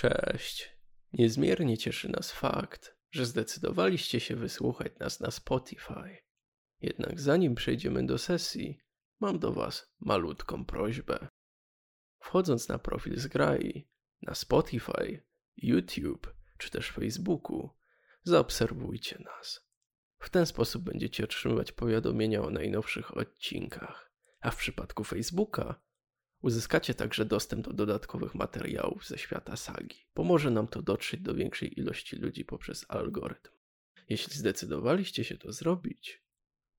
Cześć. Niezmiernie cieszy nas fakt, że zdecydowaliście się wysłuchać nas na Spotify. Jednak zanim przejdziemy do sesji, mam do Was malutką prośbę. Wchodząc na profil Zgrai, na Spotify, YouTube czy też Facebooku, zaobserwujcie nas. W ten sposób będziecie otrzymywać powiadomienia o najnowszych odcinkach, a w przypadku Facebooka Uzyskacie także dostęp do dodatkowych materiałów ze świata sagi. Pomoże nam to dotrzeć do większej ilości ludzi poprzez algorytm. Jeśli zdecydowaliście się to zrobić,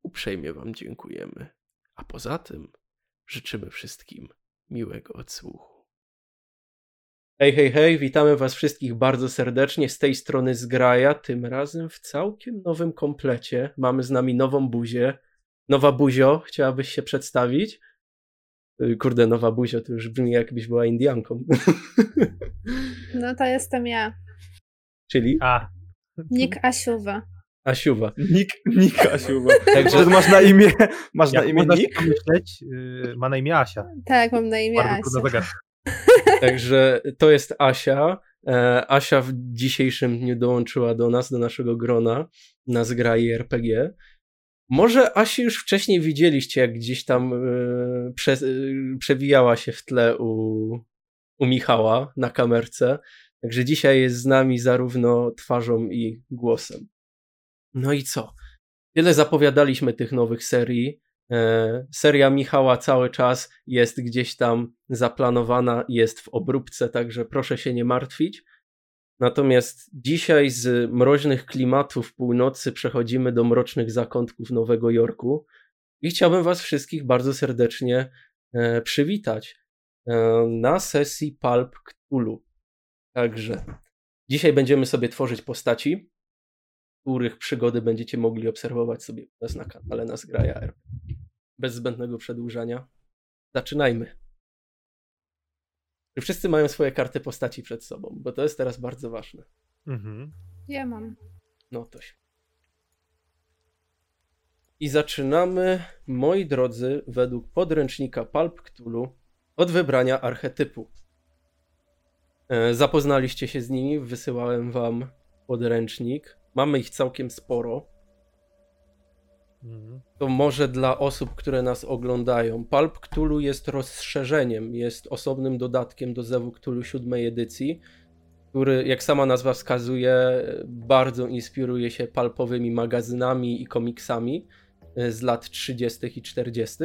uprzejmie Wam dziękujemy. A poza tym życzymy wszystkim miłego odsłuchu. Hej, hej, hej, witamy Was wszystkich bardzo serdecznie z tej strony Zgraja, tym razem w całkiem nowym komplecie. Mamy z nami nową buzię. Nowa buzio, chciałabyś się przedstawić? Y, kurde, nowa buzia to już brzmi jakbyś była Indianką. No to jestem ja. Czyli? A. Nick Asiuwa. Asiuwa. Nick, Nick Asiuwa. Także masz na imię, masz na imię Nick? Myśleć, yy, ma na imię Asia. Tak, mam na imię Asia. Także to jest Asia. E, Asia w dzisiejszym dniu dołączyła do nas, do naszego grona na zgrai RPG. Może Asi już wcześniej widzieliście, jak gdzieś tam yy, prze, yy, przewijała się w tle u, u Michała na kamerce. Także dzisiaj jest z nami zarówno twarzą i głosem. No i co? Tyle zapowiadaliśmy tych nowych serii. E, seria Michała cały czas jest gdzieś tam zaplanowana, jest w obróbce, także proszę się nie martwić. Natomiast dzisiaj z mroźnych klimatów północy przechodzimy do mrocznych zakątków Nowego Jorku i chciałbym Was wszystkich bardzo serdecznie e, przywitać e, na sesji Pulp Cthulhu. Także dzisiaj będziemy sobie tworzyć postaci, których przygody będziecie mogli obserwować sobie u nas na kanale Nas Graja RP. Bez zbędnego przedłużania, zaczynajmy. Wszyscy mają swoje karty postaci przed sobą, bo to jest teraz bardzo ważne. Mhm. Ja mam. No to się. I zaczynamy, moi drodzy, według podręcznika Palp Cthulhu od wybrania archetypu. E, zapoznaliście się z nimi, wysyłałem wam podręcznik. Mamy ich całkiem sporo. To może dla osób, które nas oglądają. Pulp Cthulhu jest rozszerzeniem, jest osobnym dodatkiem do Zewu Cthulhu siódmej edycji, który, jak sama nazwa wskazuje, bardzo inspiruje się palpowymi magazynami i komiksami e, z lat 30. i 40.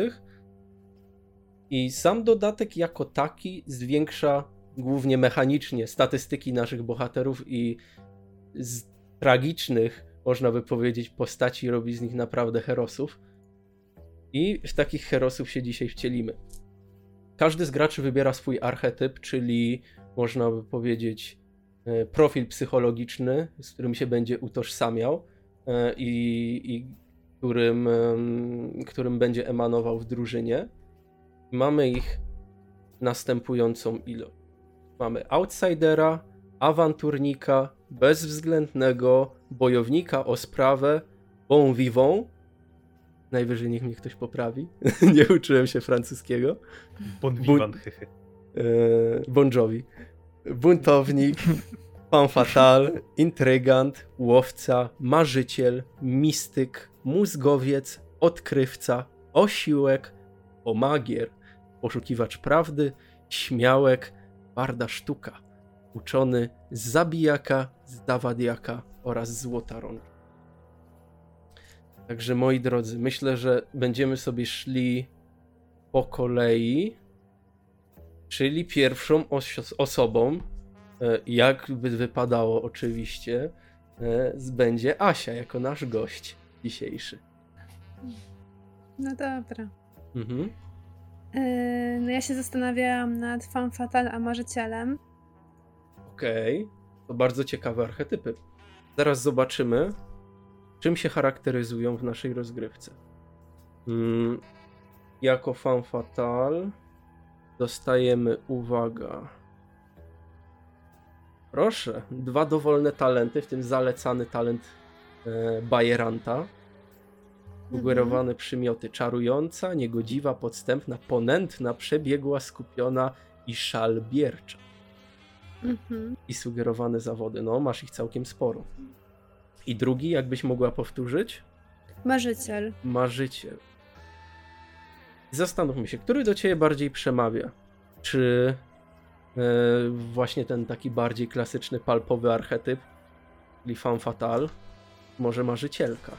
I sam dodatek jako taki zwiększa głównie mechanicznie statystyki naszych bohaterów i z tragicznych można by powiedzieć, postaci robi z nich naprawdę herosów. I w takich herosów się dzisiaj wcielimy. Każdy z graczy wybiera swój archetyp, czyli można by powiedzieć e, profil psychologiczny, z którym się będzie utożsamiał e, i, i którym, którym będzie emanował w drużynie. Mamy ich następującą ilość. Mamy outsidera, awanturnika, bezwzględnego bojownika o sprawę bon vivant. Najwyżej niech mnie ktoś poprawi. Nie uczyłem się francuskiego. Bon vivant, Bun- Bon Jovi. Buntownik, pan fatal, intrygant, łowca, marzyciel, mistyk, mózgowiec, odkrywca, osiłek, omagier, poszukiwacz prawdy, śmiałek, barda sztuka uczony z zabijaka, z dawadiaka oraz złota rączka. Także moi drodzy, myślę, że będziemy sobie szli po kolei, czyli pierwszą os osobą, e, jakby wypadało oczywiście, e, będzie Asia jako nasz gość dzisiejszy. No dobra. Mhm. E, no ja się zastanawiałam nad Fan Fatal a marzycielem. Okej, okay. to bardzo ciekawe archetypy. Zaraz zobaczymy, czym się charakteryzują w naszej rozgrywce. Hmm, jako fan fatal dostajemy, uwaga, proszę, dwa dowolne talenty, w tym zalecany talent e, Bajeranta. Sugerowane mhm. przymioty czarująca, niegodziwa, podstępna, ponętna, przebiegła, skupiona i szalbiercza. Mhm. i sugerowane zawody. No, masz ich całkiem sporo. I drugi, jakbyś mogła powtórzyć? Marzyciel. Marzyciel. Zastanówmy się, który do ciebie bardziej przemawia? Czy e, właśnie ten taki bardziej klasyczny, palpowy archetyp, czyli femme fatale, może marzycielka?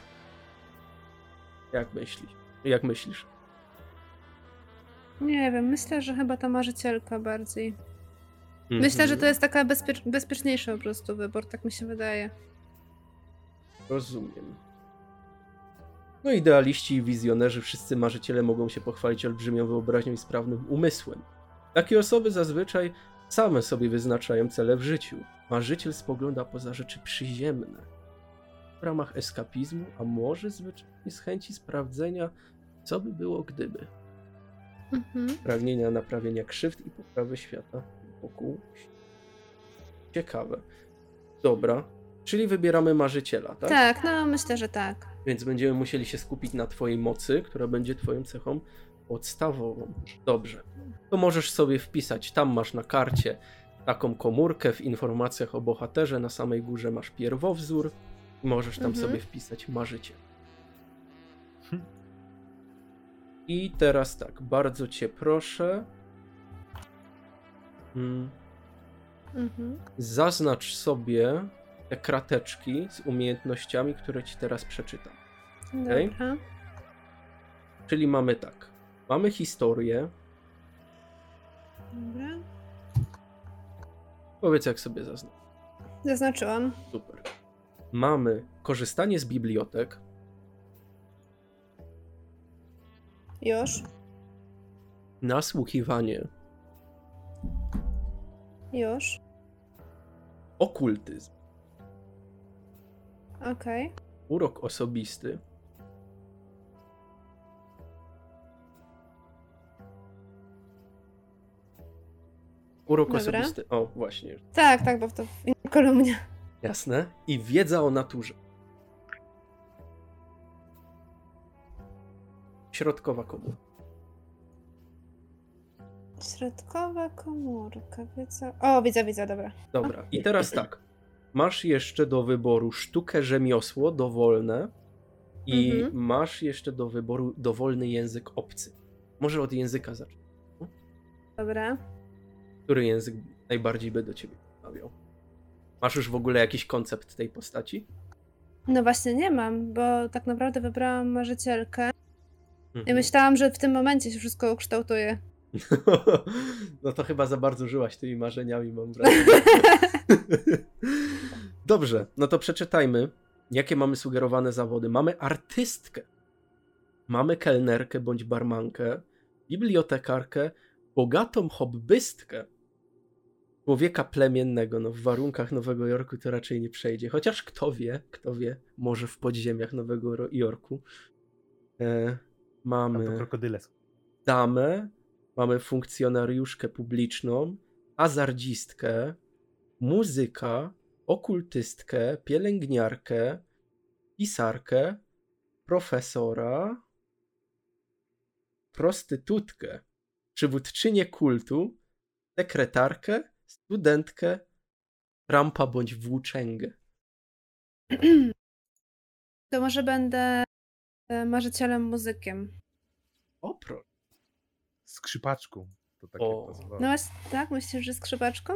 Jak myślisz? Jak myślisz? Nie wiem, myślę, że chyba ta marzycielka bardziej. Myślę, że to Mhm, jest taka bezpiecz bezpieczniejszy po prostu wybór, tak mi się wydaje. Rozumiem. No idealiści i wizjonerzy, wszyscy marzyciele mogą się pochwalić olbrzymią wyobraźnią i sprawnym umysłem. Takie osoby zazwyczaj same sobie wyznaczają cele w życiu. Marzyciel spogląda poza rzeczy przyziemne. W ramach eskapizmu, a może zwyczajnie z chęci sprawdzenia, co by było gdyby. Mhm. Pragnienia naprawienia krzywd i poprawy świata wokół. Ciekawe. Dobra, czyli wybieramy marzyciela, tak? Tak, no myślę, że tak. Więc będziemy musieli się skupić na Twojej mocy, która będzie Twoją cechą podstawową. Dobrze. To możesz sobie wpisać. Tam masz na karcie taką komórkę w informacjach o bohaterze. Na samej górze masz pierwowzór i możesz tam Mhm. sobie wpisać marzyciel. I teraz tak, bardzo Cię proszę. Mm, Mhm. Zaznacz sobie te krateczki z umiejętnościami, które Ci teraz przeczytam. Okej. Dobra. Czyli mamy tak. Mamy historię. Dobra. Powiedz, jak sobie zaznacz. Zaznaczyłam. Super. Mamy korzystanie z bibliotek. Już. Nasłuchiwanie. Już. Okultyzm. Okej. Urok osobisty. Urok Dobra. osobisty. O, właśnie. Tak, tak, bo to w innej kolumnie. Jasne. I wiedza o naturze. Środkowa komórka. Środkowa komórka, widzę. O, widzę, widzę, dobra. Dobra, i teraz tak. Masz jeszcze do wyboru sztukę rzemiosło dowolne i Mhm. masz jeszcze do wyboru dowolny język obcy. Może od języka zacznę. Dobra. Który język najbardziej by do ciebie przemawiał? Masz już w ogóle jakiś koncept tej postaci? No właśnie nie mam, bo tak naprawdę wybrałam marzycielkę i Mhm. myślałam, że w tym momencie się wszystko ukształtuje. No to chyba za bardzo żyłaś tymi marzeniami, mam wrażenie. Dobrze, no to przeczytajmy, jakie mamy sugerowane zawody. Mamy artystkę, mamy kelnerkę bądź barmankę, bibliotekarkę, bogatą hobbystkę, człowieka plemiennego. No w warunkach Nowego Jorku to raczej nie przejdzie. Chociaż kto wie, kto wie, może w podziemiach Nowego Jorku. E, Tam to mamy krokodyle damę, mamy funkcjonariuszkę publiczną, hazardzistkę, muzyka, okultystkę, pielęgniarkę, pisarkę, profesora, prostytutkę, przywódczynię kultu, sekretarkę, studentkę, trampa bądź włóczęgę. To może będę e, marzycielem muzykiem. O, pro. Skrzypaczką. To pasowało. No właśnie, tak? Myślisz, że skrzypaczką?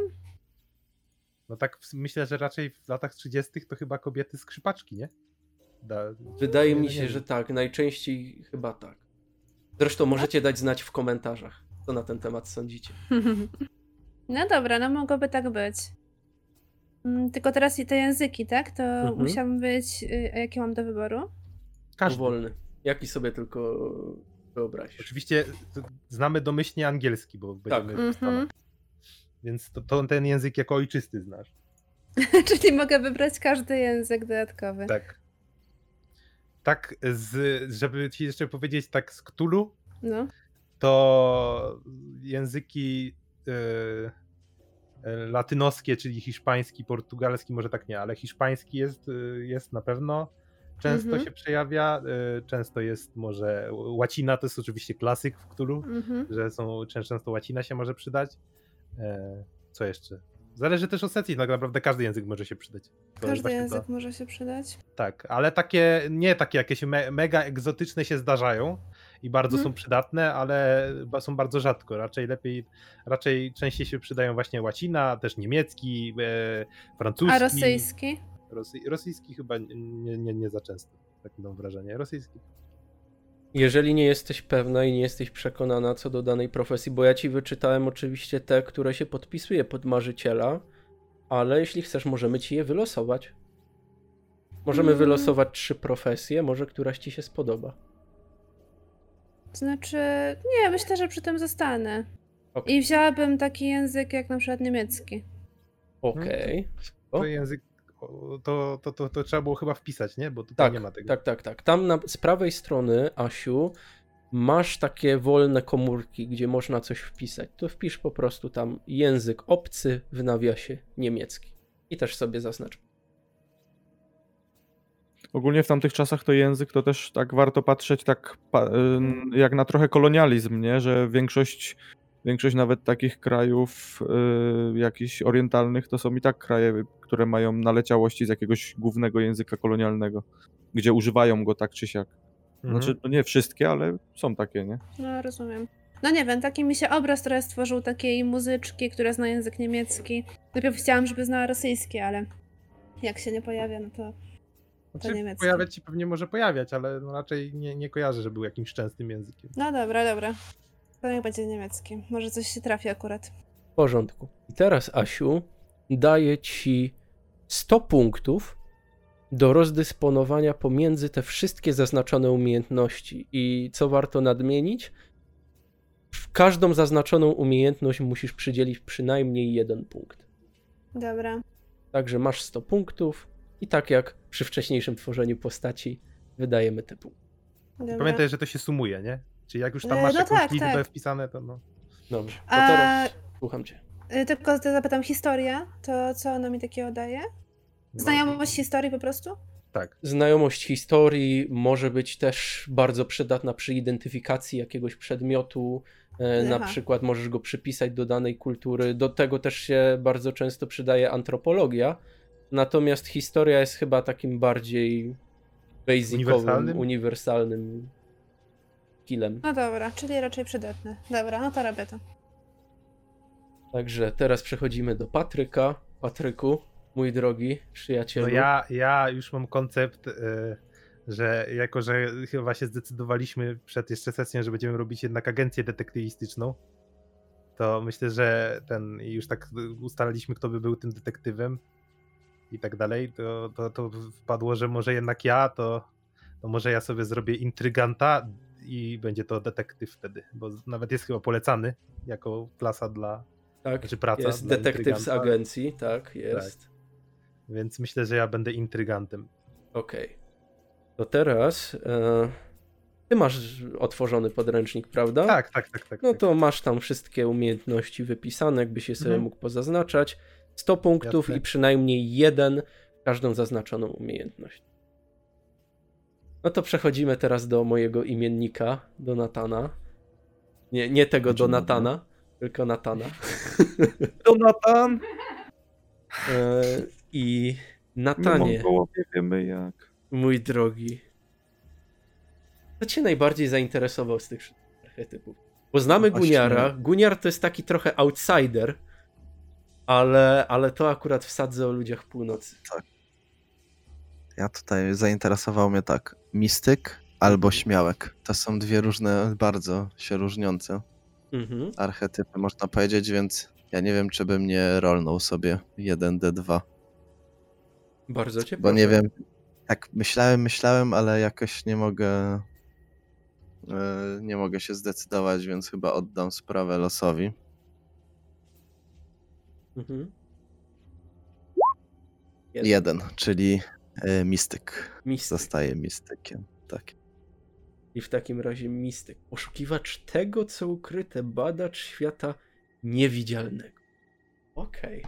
No tak myślę, że raczej w latach 30. to chyba kobiety skrzypaczki, nie? Da, Wydaje nie, mi się, nie że tak. Najczęściej chyba tak. Zresztą możecie dać znać w komentarzach, co na ten temat sądzicie. No dobra, no mogłoby tak być. Mm, Tylko teraz i te języki, tak? To Mhm. musiałam być. y, A jakie mam do wyboru? Każdy. Dowolny. Jaki sobie tylko wyobrazisz. Oczywiście to znamy domyślnie angielski, bo będziemy w Stanach. Mhm. Więc to, to ten język jako ojczysty znasz. Czyli mogę wybrać każdy język dodatkowy. Tak. Tak, z, żeby ci jeszcze powiedzieć tak z Cthulhu, No. to języki e, e, latynoskie, czyli hiszpański, portugalski, może tak nie, ale hiszpański jest, e, jest na pewno. Często Mhm. się przejawia, e, często jest może łacina, to jest oczywiście klasyk w Cthulhu, Mhm. że są, często, łacina się może przydać. E, co jeszcze? Zależy też od sesji, tak naprawdę każdy język może się przydać. To Każdy język to- może się przydać. Tak, ale takie, nie takie jakieś me, mega egzotyczne się zdarzają i bardzo Mhm. są przydatne, ale są bardzo rzadko. Raczej lepiej, raczej częściej się przydają właśnie łacina, też niemiecki, e, francuski. A rosyjski? Rosy, rosyjski chyba nie, nie, nie za często, tak mam wrażenie. Rosyjski. Jeżeli nie jesteś pewna i nie jesteś przekonana co do danej profesji, bo ja ci wyczytałem oczywiście te, które się podpisuje pod marzyciela, ale jeśli chcesz, możemy ci je wylosować. Możemy Mm. wylosować trzy profesje, może któraś ci się spodoba. Znaczy, nie, myślę, że przy tym zostanę. Okej. I wzięłabym taki język jak na przykład niemiecki. Okej. To O. język, o, to, to, to, to trzeba było chyba wpisać, nie? Bo tutaj Tak, nie ma tego. tak, tak, tak. Tam na, z prawej strony, Asiu, masz takie wolne komórki, gdzie można coś wpisać. To wpisz po prostu tam język obcy w nawiasie niemiecki. I też sobie zaznacz. Ogólnie w tamtych czasach to język to też tak warto patrzeć tak ym, jak na trochę kolonializm, nie? Że większość, większość nawet takich krajów y, jakichś orientalnych to są i tak kraje, które mają naleciałości z jakiegoś głównego języka kolonialnego, gdzie używają go tak czy siak. Mhm. Znaczy, nie wszystkie, ale są takie, nie? No, rozumiem. No nie wiem, taki mi się obraz trochę stworzył takiej muzyczki, która zna język niemiecki. Najpierw chciałam, żeby znała rosyjski, ale jak się nie pojawia, no to... Znaczy, niemiecki. pojawiać się pewnie może pojawiać, ale no raczej nie, nie kojarzę, że był jakimś częstym językiem. No dobra, dobra. To niech będzie niemiecki. Może coś się trafi akurat. W porządku. I teraz, Asiu, daję ci 100 punktów do rozdysponowania pomiędzy te wszystkie zaznaczone umiejętności. I co warto nadmienić? W każdą zaznaczoną umiejętność musisz przydzielić przynajmniej jeden punkt. Dobra. Także masz 100 punktów i tak jak przy wcześniejszym tworzeniu postaci wydajemy te punkty. Pamiętaj, że to się sumuje, nie? Czyli jak już tam E, masz no jakąś tak, liczbę tak. wpisane, to no. Dobrze, to A teraz słucham cię. y, tylko zapytam, historia, to co ona mi takiego daje? no Znajomość historii po prostu? Tak. Znajomość historii może być też bardzo przydatna przy identyfikacji jakiegoś przedmiotu. E, Na Aha. przykład możesz go przypisać do danej kultury. Do tego też się bardzo często przydaje antropologia. Natomiast historia jest chyba takim bardziej basicowym, Uniwersalnym? uniwersalnym skillem. No dobra, czyli raczej przydatne. Dobra, no to robię to. Także teraz przechodzimy do Patryka. Patryku, mój drogi przyjacielu. No ja, ja już mam koncept, y, że jako, że chyba się zdecydowaliśmy przed jeszcze sesją, że będziemy robić jednak agencję detektywistyczną, to myślę, że ten już tak ustaliliśmy, kto by był tym detektywem i tak dalej, to, to, to wpadło, że może jednak ja, to, to może ja sobie zrobię intryganta i będzie to detektyw wtedy, bo nawet jest chyba polecany jako klasa dla, tak, znaczy praca jest dla detektyw z intryganta. agencji, tak, jest. więc myślę, że ja będę intrygantem. Okej. To teraz e, ty masz otworzony podręcznik, prawda? Tak, tak, tak, tak. No tak. to masz tam wszystkie umiejętności wypisane, jakbyś je sobie Mhm. mógł pozaznaczać. 100 punktów Jasne. i przynajmniej jeden każdą zaznaczoną umiejętność. No to przechodzimy teraz do mojego imiennika, do Natana. Nie, nie tego dobry. Donatana, tylko Natana. Jonathan! E, I Nie Natanie, wiemy jak. mój drogi. Co cię najbardziej zainteresował z tych wszystkich archetypów? Bo znamy Właśnie. Guniara. Guniar to jest taki trochę outsider, ale, ale to akurat wsadzę o ludziach północy. Ja tutaj zainteresował mnie tak. Mistyk albo śmiałek. To są dwie różne, bardzo się różniące Mhm. archetypy, można powiedzieć, więc ja nie wiem, czy bym nie rolnął sobie 1D2. Bardzo cię Bo nie wiem, tak myślałem, myślałem, ale jakoś nie mogę. e, Nie mogę się zdecydować, więc chyba oddam sprawę losowi. Mhm. Jeden, czyli e, mistyk. Mistyk. Zostaje mistykiem. Tak. I w takim razie mistyk. Poszukiwacz tego, co ukryte, badacz świata niewidzialnego. Okej.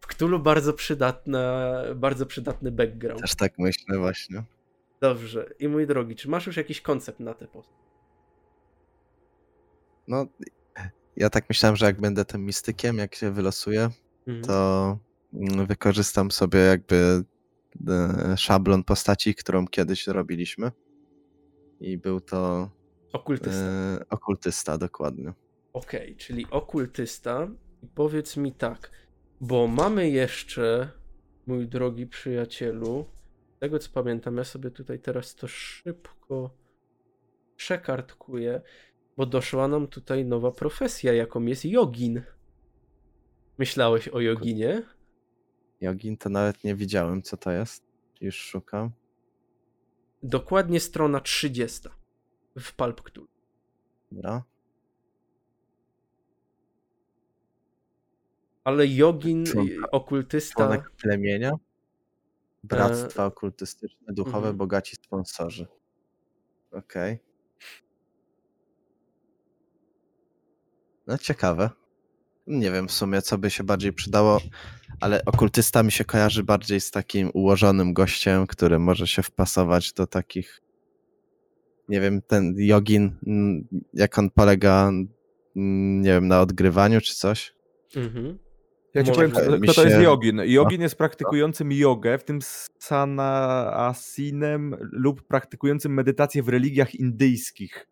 W Cthulhu bardzo przydatna, bardzo przydatny background. Też tak myślę właśnie. Dobrze. I mój drogi, czy masz już jakiś koncept na tę postać? No, ja tak myślałem, że jak będę tym mistykiem, jak się wylosuję, Mhm. to mm, wykorzystam sobie jakby szablon postaci, którą kiedyś robiliśmy. I był to Okultysta. e, okultysta, dokładnie. Okej, czyli okultysta. I powiedz mi tak, bo mamy jeszcze, mój drogi przyjacielu, z tego co pamiętam, ja sobie tutaj teraz to szybko przekartkuję, bo doszła nam tutaj nowa profesja, jaką jest jogin. Myślałeś o joginie? Jogin to nawet nie widziałem, co to jest. Już szukam. Dokładnie strona 30 w Pulp Cthulhu. Dobra. Ale jogin, Członek- y, okultysta... Członek plemienia. Bractwa okultystyczne, duchowe, mhm. bogaci sponsorzy. Okej. No ciekawe. Nie wiem w sumie, co by się bardziej przydało, ale okultysta mi się kojarzy bardziej z takim ułożonym gościem, który może się wpasować do takich. Nie wiem, ten jogin, mm, jak on polega, mm, nie wiem, na odgrywaniu czy coś. Mhm. Ja ci powiem, kto, mi kto to jest się- jogin. Jogin jest praktykującym jogę, w tym sanasinem lub praktykującym medytację w religiach indyjskich.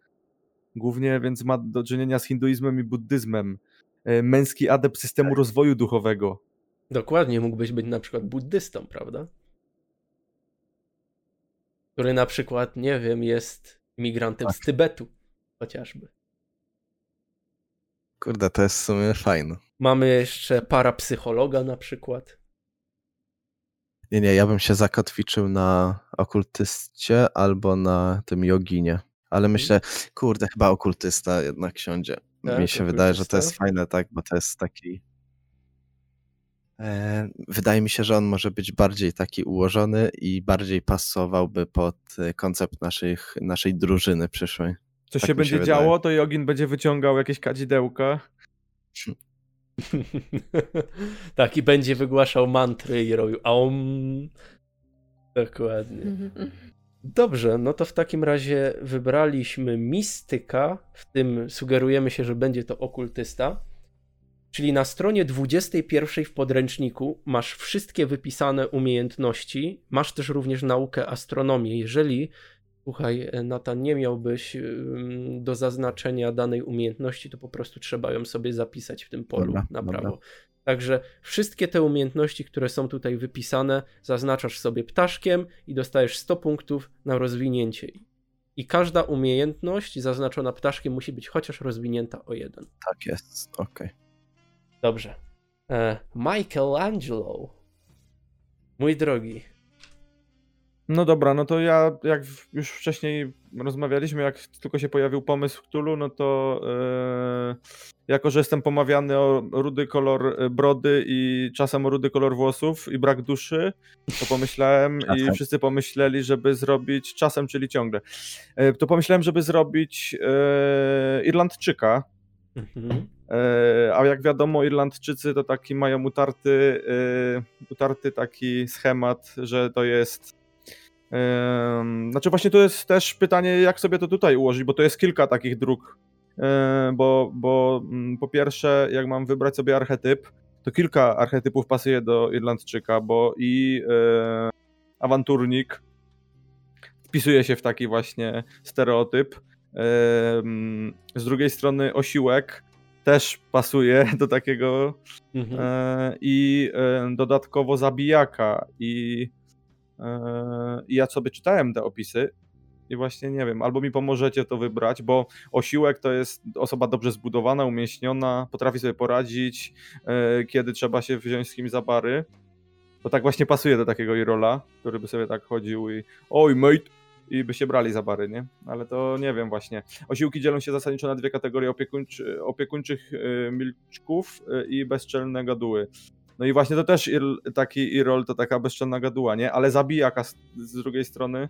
Głównie więc ma do czynienia z hinduizmem i buddyzmem. E, Męski adept systemu rozwoju duchowego. Dokładnie, mógłbyś być na przykład buddystą, prawda? Który na przykład, nie wiem, jest imigrantem z Tak. Tybetu, chociażby. Kurde, to jest w sumie fajne. Mamy jeszcze parapsychologa na przykład. Nie, nie, ja bym się zakotwiczył na okultyście albo na tym joginie. Ale myślę, kurde, chyba okultysta jednak siądzie. Tak, Mi się wydaje, że to jest okultysta. fajne, tak, bo to jest taki. E, wydaje mi się, że on może być bardziej taki ułożony i bardziej pasowałby pod e, koncept naszych, naszej drużyny przyszłej. Co Tak się będzie się wydaje. działo, to jogin będzie wyciągał jakieś kadzidełka. tak, i będzie wygłaszał mantry i robił aum. Dokładnie. Dobrze, no to w takim razie wybraliśmy mistyka, w tym sugerujemy się, że będzie to okultysta. Czyli na stronie 21 w podręczniku masz wszystkie wypisane umiejętności, masz też również naukę astronomii. Jeżeli, słuchaj, Natan, nie miałbyś do zaznaczenia danej umiejętności, to po prostu trzeba ją sobie zapisać w tym polu Dobra, na dobra. prawo. Także wszystkie te umiejętności, które są tutaj wypisane, zaznaczasz sobie ptaszkiem i dostajesz 100 punktów na rozwinięcie. I każda umiejętność zaznaczona ptaszkiem musi być chociaż rozwinięta o jeden. Tak jest, okej. Dobrze. E, Michelangelo. Mój drogi. No dobra, no to ja, jak już wcześniej rozmawialiśmy, jak tylko się pojawił pomysł Cthulhu, no to e, jako, że jestem pomawiany o rudy kolor e, brody i czasem o rudy kolor włosów i brak duszy, to pomyślałem i wszyscy pomyśleli, żeby zrobić, czasem, czyli ciągle, e, to pomyślałem, żeby zrobić e, Irlandczyka, Mhm. E, A jak wiadomo, Irlandczycy to taki mają utarty, e, utarty taki schemat, że to jest. em, Znaczy, właśnie to jest też pytanie, jak sobie to tutaj ułożyć, bo to jest kilka takich dróg. E, Bo, bo mm, po pierwsze, jak mam wybrać sobie archetyp, to kilka archetypów pasuje do Irlandczyka, bo i e, awanturnik wpisuje się w taki właśnie stereotyp. Em, Z drugiej strony osiłek też pasuje do takiego Mhm. e, i e, dodatkowo zabijaka i, e, i ja sobie czytałem te opisy i właśnie nie wiem, albo mi pomożecie to wybrać, bo osiłek to jest osoba dobrze zbudowana, umieśniona, potrafi sobie poradzić, e, kiedy trzeba się wziąć z kimś za bary. To tak właśnie pasuje do takiego Irola, który by sobie tak chodził i oj mate, i by się brali za bary, nie? Ale to nie wiem właśnie. Osiłki dzielą się zasadniczo na dwie kategorie opiekuńczy, opiekuńczych y, milczków y, i bezczelne gaduły. No i właśnie to też ir, taki Irol to taka bezczelna gaduła, nie? Ale zabijaka z, z drugiej strony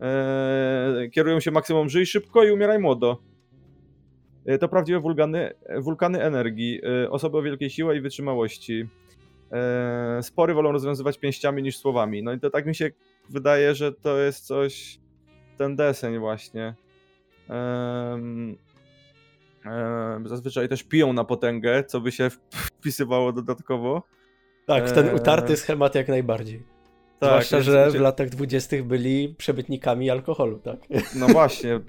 e, kierują się maksymum żyj szybko i umieraj młodo. E, To prawdziwe wulkany, wulkany energii, e, osoby o wielkiej siłę i wytrzymałości. E, Spory wolą rozwiązywać pięściami niż słowami. No i to tak mi się wydaje, że to jest coś, ten deseń właśnie. Em, em, zazwyczaj też piją na potęgę, co by się wpisywało dodatkowo. Tak, w ten Eee, utarty schemat jak najbardziej. Tak, Zwłaszcza, że w latach dwudziestych byli przebytnikami alkoholu, tak? No właśnie,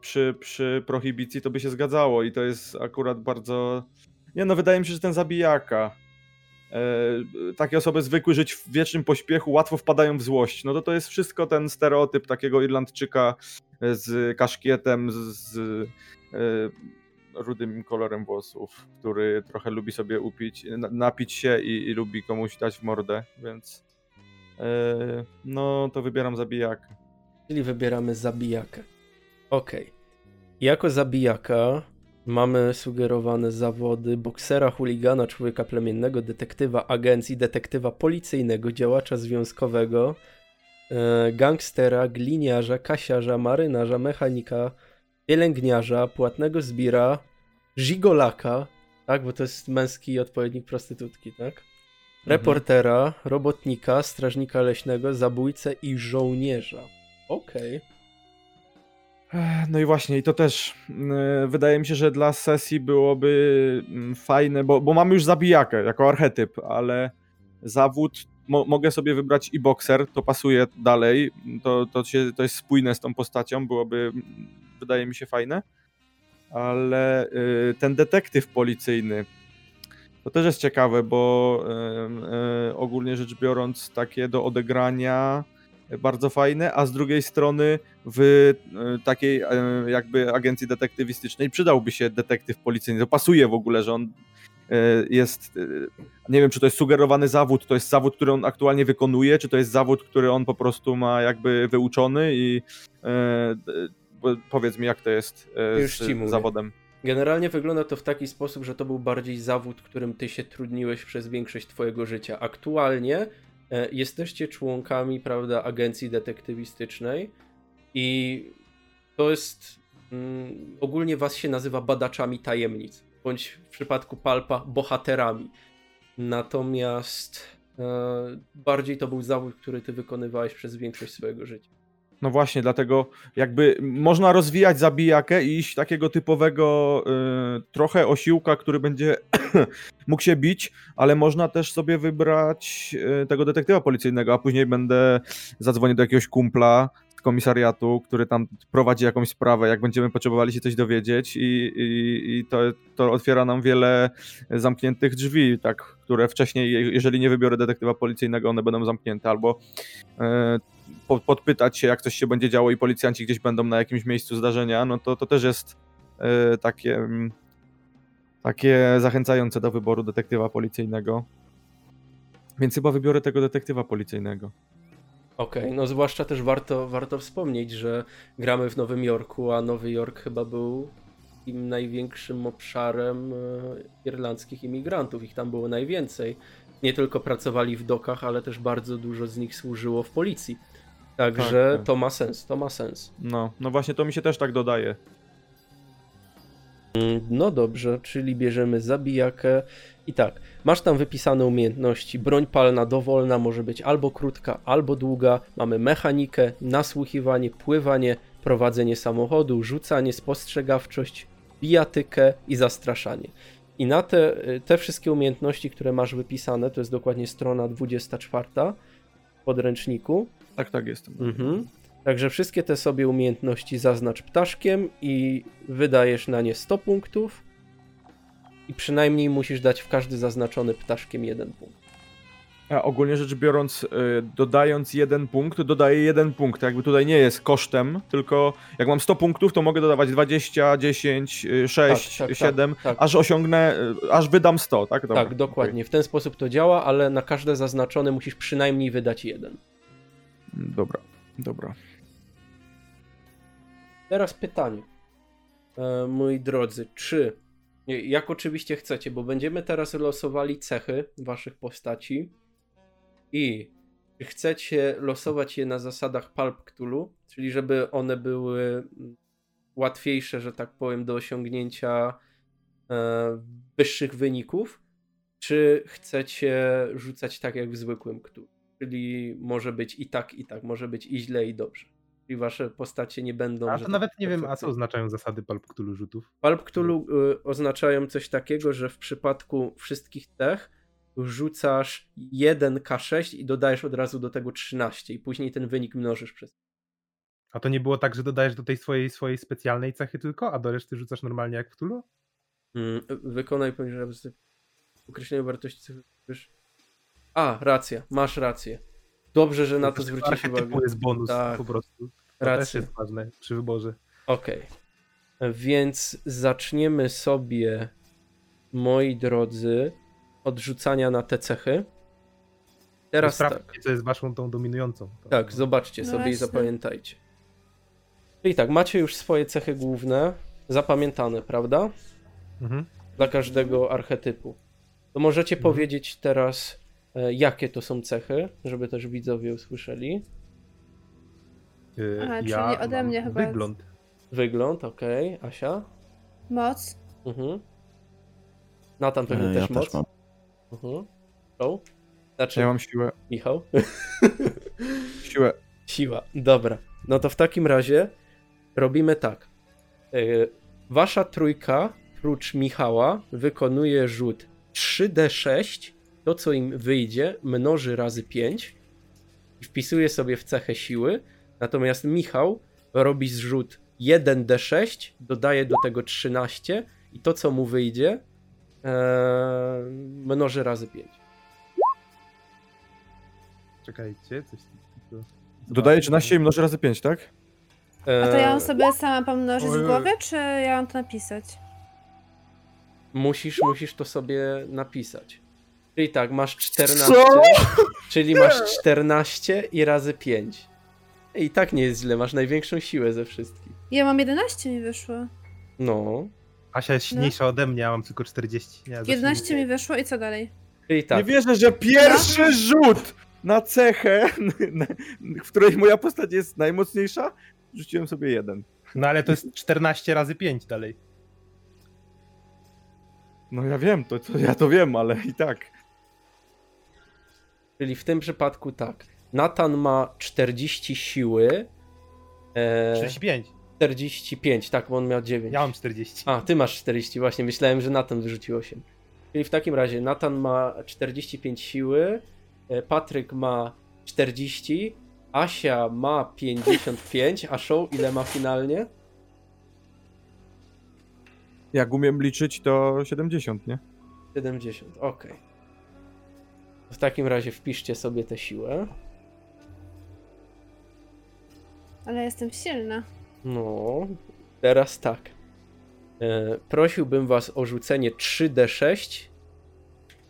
przy, przy prohibicji to by się zgadzało i to jest akurat bardzo... Nie no, wydaje mi się, że ten zabijaka, e, takie osoby zwykły żyć w wiecznym pośpiechu, łatwo wpadają w złość. No to to jest wszystko ten stereotyp takiego Irlandczyka z kaszkietem, z, e, rudym kolorem włosów, który trochę lubi sobie upić, na- napić się i, i lubi komuś dać w mordę, więc e, no to wybieram zabijaka. Czyli wybieramy zabijakę. Okej. Jako zabijaka mamy sugerowane zawody boksera, chuligana, człowieka plemiennego, detektywa agencji, detektywa policyjnego, działacza związkowego, e, gangstera, gliniarza, kasiarza, marynarza, mechanika, pielęgniarza, płatnego zbira, żigolaka, tak, bo to jest męski odpowiednik prostytutki, tak? Reportera, robotnika, strażnika leśnego, zabójcę i żołnierza. Okej. Ech, No i właśnie, i to też mm, wydaje mi się, że dla sesji byłoby mm, fajne, bo, bo mamy już zabijakę jako archetyp, ale zawód mo, mogę sobie wybrać i bokser, to pasuje dalej, to, to, się, to jest spójne z tą postacią, byłoby, mm, wydaje mi się, fajne, ale y, ten detektyw policyjny, to też jest ciekawe, bo y, y, ogólnie rzecz biorąc, takie do odegrania bardzo fajne, a z drugiej strony w e, takiej e, jakby agencji detektywistycznej przydałby się detektyw policyjny. To pasuje w ogóle, że on e, jest, nie wiem, czy to jest sugerowany zawód, to jest zawód, który on aktualnie wykonuje, czy to jest zawód, który on po prostu ma jakby wyuczony i powiedz mi, jak to jest z zawodem. Generalnie wygląda to w taki sposób, że to był bardziej zawód, którym ty się trudniłeś przez większość twojego życia. Aktualnie jesteście członkami, prawda, agencji detektywistycznej i to jest mm, ogólnie was się nazywa badaczami tajemnic, bądź w przypadku Palpa bohaterami. Natomiast e, bardziej to był zawód, który ty wykonywałeś przez większość swojego życia. No właśnie, dlatego jakby można rozwijać zabijakę i iść takiego typowego y, trochę osiłka, który będzie mógł się bić, ale można też sobie wybrać y, tego detektywa policyjnego, a później będę zadzwonił do jakiegoś kumpla z komisariatu, który tam prowadzi jakąś sprawę, jak będziemy potrzebowali się coś dowiedzieć i, i, i to, to otwiera nam wiele zamkniętych drzwi, tak, które wcześniej, je- jeżeli nie wybiorę detektywa policyjnego, one będą zamknięte, albo e, po, podpytać się, jak coś się będzie działo i policjanci gdzieś będą na jakimś miejscu zdarzenia, no to, to też jest e, takie, mm, takie zachęcające do wyboru detektywa policyjnego. Więc chyba wybiorę tego detektywa policyjnego. Okej, no zwłaszcza też warto, warto wspomnieć, że gramy w Nowym Jorku, a Nowy Jork chyba był tym największym obszarem e, irlandzkich imigrantów. Ich tam było najwięcej. Nie tylko pracowali w dokach, ale też bardzo dużo z nich służyło w policji. Także Tak, tak. to ma sens, to ma sens. No, no właśnie to mi się też tak dodaje. Mm, No dobrze, czyli bierzemy zabijakę i tak, masz tam wypisane umiejętności. Broń palna dowolna może być albo krótka, albo długa. Mamy mechanikę, nasłuchiwanie, pływanie, prowadzenie samochodu, rzucanie, spostrzegawczość, bijatykę i zastraszanie. I na te, te wszystkie umiejętności, które masz wypisane, to jest dokładnie strona 24 w podręczniku, Tak, tak jestem. Mhm. Także wszystkie te sobie umiejętności zaznacz ptaszkiem i wydajesz na nie 100 punktów. I przynajmniej musisz dać w każdy zaznaczony ptaszkiem jeden punkt. A ogólnie rzecz biorąc, y, dodając jeden punkt, dodaję jeden punkt. Jakby tutaj nie jest kosztem, tylko jak mam 100 punktów, to mogę dodawać 20, 10, y, 6, tak, tak, 7, tak. aż osiągnę, y, aż wydam 100, tak? Dobra, tak, dokładnie. W ten sposób to działa, ale na każde zaznaczone musisz przynajmniej wydać jeden. Dobra, dobra. Teraz pytanie. E, moi drodzy, czy jak oczywiście chcecie, bo będziemy teraz losowali cechy waszych postaci i czy chcecie losować je na zasadach Palp Cthulhu, czyli żeby one były łatwiejsze, że tak powiem, do osiągnięcia e, wyższych wyników, czy chcecie rzucać tak jak w zwykłym Cthulhu, czyli może być i tak, i tak, może być i źle, i dobrze. Czyli wasze postacie nie będą. A to tak nawet nie wiem, a co oznaczają zasady Pulp Cthulhu rzutów? Palp Cthulhu y, oznaczają coś takiego, że w przypadku wszystkich tych rzucasz 1k6 i dodajesz od razu do tego 13 i później ten wynik mnożysz przez. A to nie było tak, że dodajesz do tej swojej, swojej specjalnej cechy tylko, a do reszty rzucasz normalnie jak w Cthulhu? Mm, wykonaj poniżej określenie wartości cechy. A, racja, masz rację. Dobrze, że na to zwróciłeś Archetypu uwagę. jest bonus Tak. po prostu. To Racja. też jest ważne przy wyborze. Okej. Więc zaczniemy sobie, moi drodzy, od rzucania na te cechy. Teraz tak. Sprawdźcie, co jest waszą tą dominującą. To- Tak, zobaczcie No sobie i właśnie. zapamiętajcie. Czyli tak, macie już swoje cechy główne zapamiętane, prawda? Mhm. Dla każdego archetypu. To możecie Mhm. powiedzieć teraz, jakie to są cechy, żeby też widzowie usłyszeli. Yy, Aha, czyli ja ode mnie chyba- Wygląd. Wygląd, okej. Asia? Moc. Mhm. Natan pewnie E, też ja moc. też mam. Mhm. Show? Znaczy, Ja mam siłę. Michał? Siłę. Siła. Dobra. No to w takim razie robimy tak. Yy, Wasza trójka, prócz Michała, wykonuje rzut 3d6. To, co im wyjdzie, mnoży razy 5 i wpisuje sobie w cechę siły. Natomiast Michał robi zrzut 1d6, dodaje do tego 13 i to, co mu wyjdzie, e, mnoży razy 5. Czekajcie, coś tu... Dodaję 13 i mnożę razy 5, tak? E, A to ja mam sobie sama pomnożyć w głowie, czy ja mam to napisać? Musisz, musisz to sobie napisać. Czyli tak, masz 14, Co? czyli masz 14 i razy 5. I tak nie jest źle, masz największą siłę ze wszystkich. Ja mam 11 mi wyszło. No, Asia jest silniejsza ode mnie, a mam tylko 40. Nie, 11 mi wyszło i co dalej? czyli Nie tak, wierzę, że pierwszy rzut na cechę, w której moja postać jest najmocniejsza, rzuciłem sobie jeden. No ale to jest 14 razy 5 dalej. No ja wiem, to, to ja to wiem, ale i tak. Czyli w tym przypadku tak. Natan ma 40 siły. E, 35. 45, tak, bo on miał 9. Ja mam 40. A, ty masz 40, właśnie, myślałem, że Natan wyrzucił 8. Czyli w takim razie Natan ma 45 siły, e, Patryk ma 40, Asia ma 55, a Show ile ma finalnie? Jak umiem liczyć, to 70, nie? 70, okej. W takim razie wpiszcie sobie tę siłę. Ale jestem silna. No, teraz tak. E, prosiłbym was o rzucenie 3d6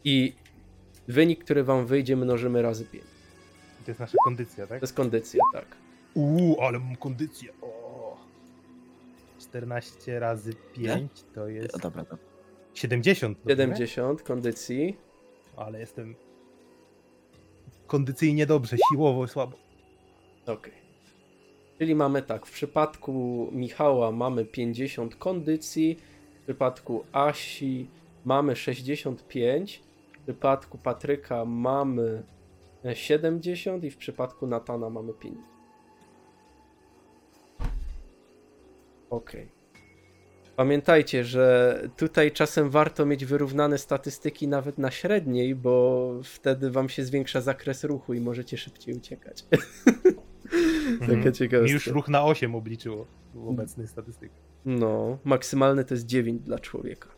i wynik, który wam wyjdzie, mnożymy razy 5. To jest nasza kondycja, tak? To jest kondycja, tak. Uuu, ale mam kondycję. O. 14 razy 5 to jest Ja, dobra, dobra. 70. dobrze? 70 kondycji. Ale jestem kondycyjnie dobrze, siłowo słabo. Okej. Czyli mamy tak, w przypadku Michała mamy 50 kondycji, w przypadku Asi mamy 65, w przypadku Patryka mamy e, 70 i w przypadku Natana mamy 50. Okej. Pamiętajcie, że tutaj czasem warto mieć wyrównane statystyki nawet na średniej, bo wtedy wam się zwiększa zakres ruchu i możecie szybciej uciekać. Taka Mhm. ciekawostka. Mi już ruch na 8 obliczyło w obecnych statystykach. No, maksymalny to jest 9 dla człowieka.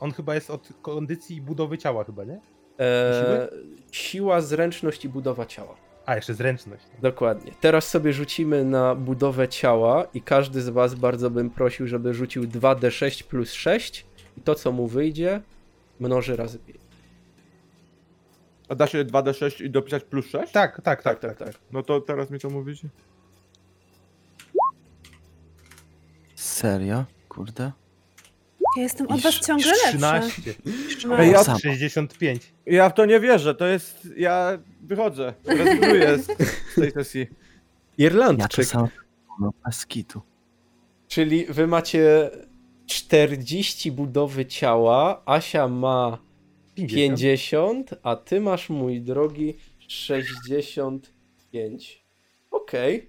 On chyba jest od kondycji i budowy ciała chyba, nie? E, siła, zręczność i budowa ciała. A, jeszcze zręczność. Dokładnie. Teraz sobie rzucimy na budowę ciała i każdy z was bardzo bym prosił, żeby rzucił 2d6 plus 6 i to co mu wyjdzie mnoży razy 5. A da się 2d6 i dopisać plus 6? Tak, tak, Tak, tak, tak, tak. No to teraz mi to mówicie? Serio? Kurde. Ja jestem od was ciągle lepsza. 13. No. Ej, ja- Sam. 65. Ja w to nie wierzę, to jest... Ja wychodzę, rezygnuję z, z tej sesji. Ja Irlandczyk. czasem... No, bez kitu. Czyli wy macie 40 budowy ciała, Asia ma 50. 50, a ty masz, mój drogi, 65. Okej.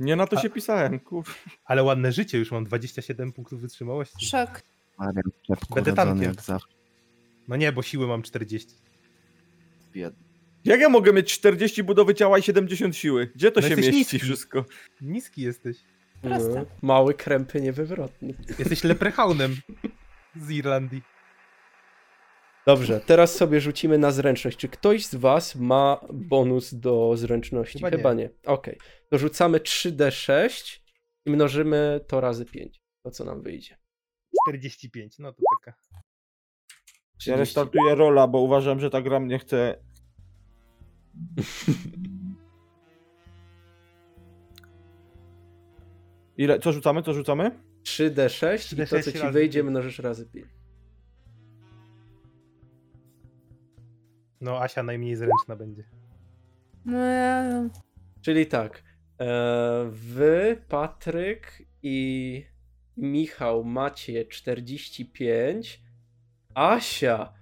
Nie na to A- się pisałem, kur... Ale ładne życie, już mam 27 punktów wytrzymałości. Szok. Marian Będę tankiem. jak zawsze. No nie, bo siły mam 40. Biedny. Jak ja mogę mieć 40 budowy ciała i 70 siły? Gdzie to No się mieści niski. wszystko? Niski jesteś. Proste. No, mały, krępy, niewywrotny. Jesteś leprechaunem z Irlandii. Dobrze, teraz sobie rzucimy na zręczność. Czy ktoś z was ma bonus do zręczności? Chyba nie. Chyba nie. Okej. To rzucamy 3d6 i mnożymy to razy 5. To co nam wyjdzie. 45, no to taka. Ja 30. restartuję rola, bo uważam, że ta gra mnie chce... Ile? Co rzucamy? Co rzucamy? 3d6 i to 3D6 co ci wyjdzie mnożysz razy 5. No Asia najmniej zręczna będzie. No, ja- Czyli tak, e, wy, Patryk i Michał macie 45, Asia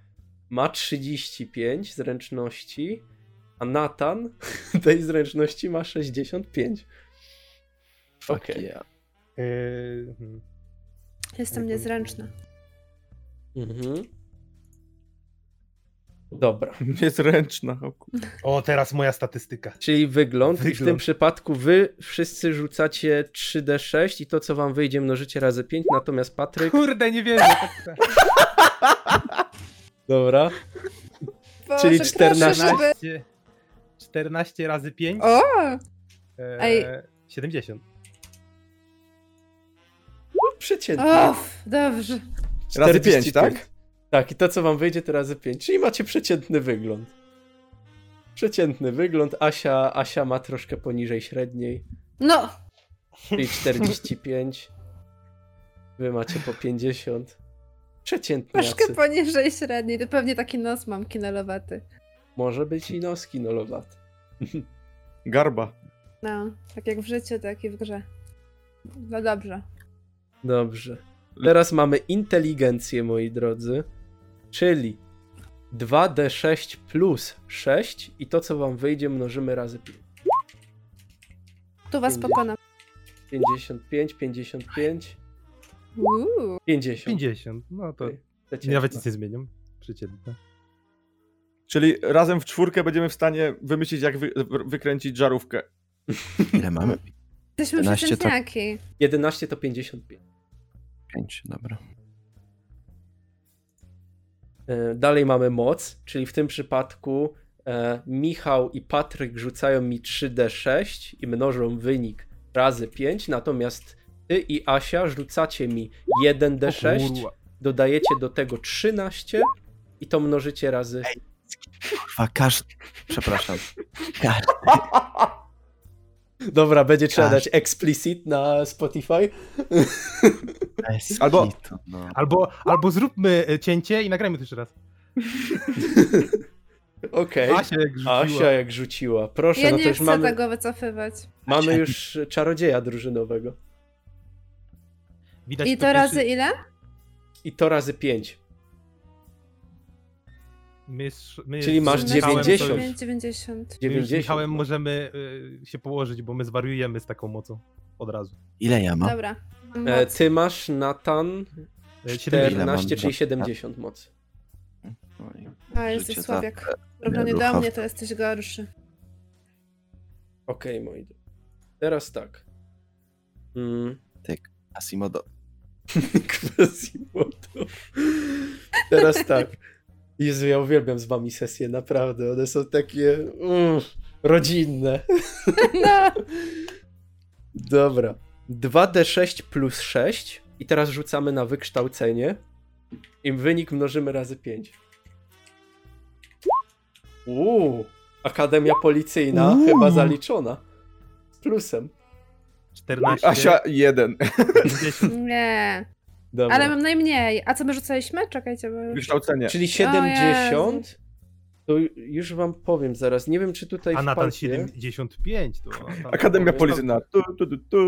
ma 35 zręczności, a Natan tej zręczności ma 65. Fuck Okej. yeah. Yy, hmm. jestem niezręczna. Mhm. Dobra, Niezręczna. o kur- O, teraz moja statystyka. czyli wygląd, i w tym Wygląd. przypadku wy wszyscy rzucacie 3d6 i to co wam wyjdzie mnożycie razy 5, natomiast Patryk... Kurde, nie wierzę. Tak. Dobra, Boże, Czyli proszę, 14. żeby... 14, 14 razy 5. O! E, Ej. 70. przeciętnie. Off, dobrze. Razy 5, 45. tak? Tak, i to co wam wyjdzie to razy 5, czyli macie przeciętny wygląd. Przeciętny wygląd, Asia, Asia ma troszkę poniżej średniej, No, czyli 45. Wy macie po 50. Przeciętny troszkę jacy. poniżej średniej. To pewnie taki nos mam kinolowaty. Może być i noski nolowaty. Garba. No, tak jak w życiu, tak i w grze. No dobrze. Dobrze. Teraz mamy inteligencję, moi drodzy, czyli 2d6 plus 6 i to co wam wyjdzie mnożymy razy 5. Tu was Pięćdziesiąt. pokonam. 55, 55, Uuu. 50. 50. No to Okej, nawet nic nie zmieniam. Przeciętne. Czyli razem w czwórkę będziemy w stanie wymyślić, jak wy, wykręcić żarówkę. Ile mamy? Jesteśmy 11 to- przeciętniaki. 11 to 55. 5, dobra. E, Dalej mamy moc, czyli w tym przypadku e, Michał i Patryk rzucają mi 3d6 i mnożą wynik razy 5, natomiast ty i Asia rzucacie mi 1d6, kurwa. dodajecie do tego 13 i to mnożycie razy. Kurwa, każdy... Przepraszam. Każdy... Dobra, będzie trzeba Każdy. dać explicit na Spotify. Albo- no. Albo, albo zróbmy e, cięcie i nagrajmy to jeszcze raz. Okej. Asia jak rzuciła. Asia jak rzuciła. Proszę, Ja no to nie już chcę mamy, tego wycofywać. mamy już czarodzieja drużynowego. Widać I to pierwszy- razy ile? I to razy 5. My, my Czyli masz Michałem 90. to- 90. 90. My już z 90. Michałem możemy y, się położyć, bo my zwariujemy z taką mocą. Od razu. Ile ja mam? Dobra. E, Moc. ty masz, Natan, E, 14, Ile mam? czyli 70 mocy. Oj, A, jesteś życie słabiak. W porównaniu do mnie to jesteś gorszy. Okej, moi drodzy. Teraz tak. Mm. Asimodo. Quasimodo. Teraz tak. Jezu, ja uwielbiam z wami sesje, naprawdę. One są takie mm, rodzinne. No. Dobra. 2d6 plus 6 i teraz rzucamy na wykształcenie. I wynik mnożymy razy 5. Uuu, Akademia Policyjna Uuu. chyba zaliczona. Z plusem. 14. Asia, jeden. 50. Nie. Dobra. Ale mam najmniej. A co my rzucaliśmy? Czekajcie, bo. Wykształcenie. Czyli O 70. To już wam powiem zaraz. Nie wiem, czy tutaj A Natan palpie... 75. To, Akademia Policyjna. Tu, tu, tu, tu.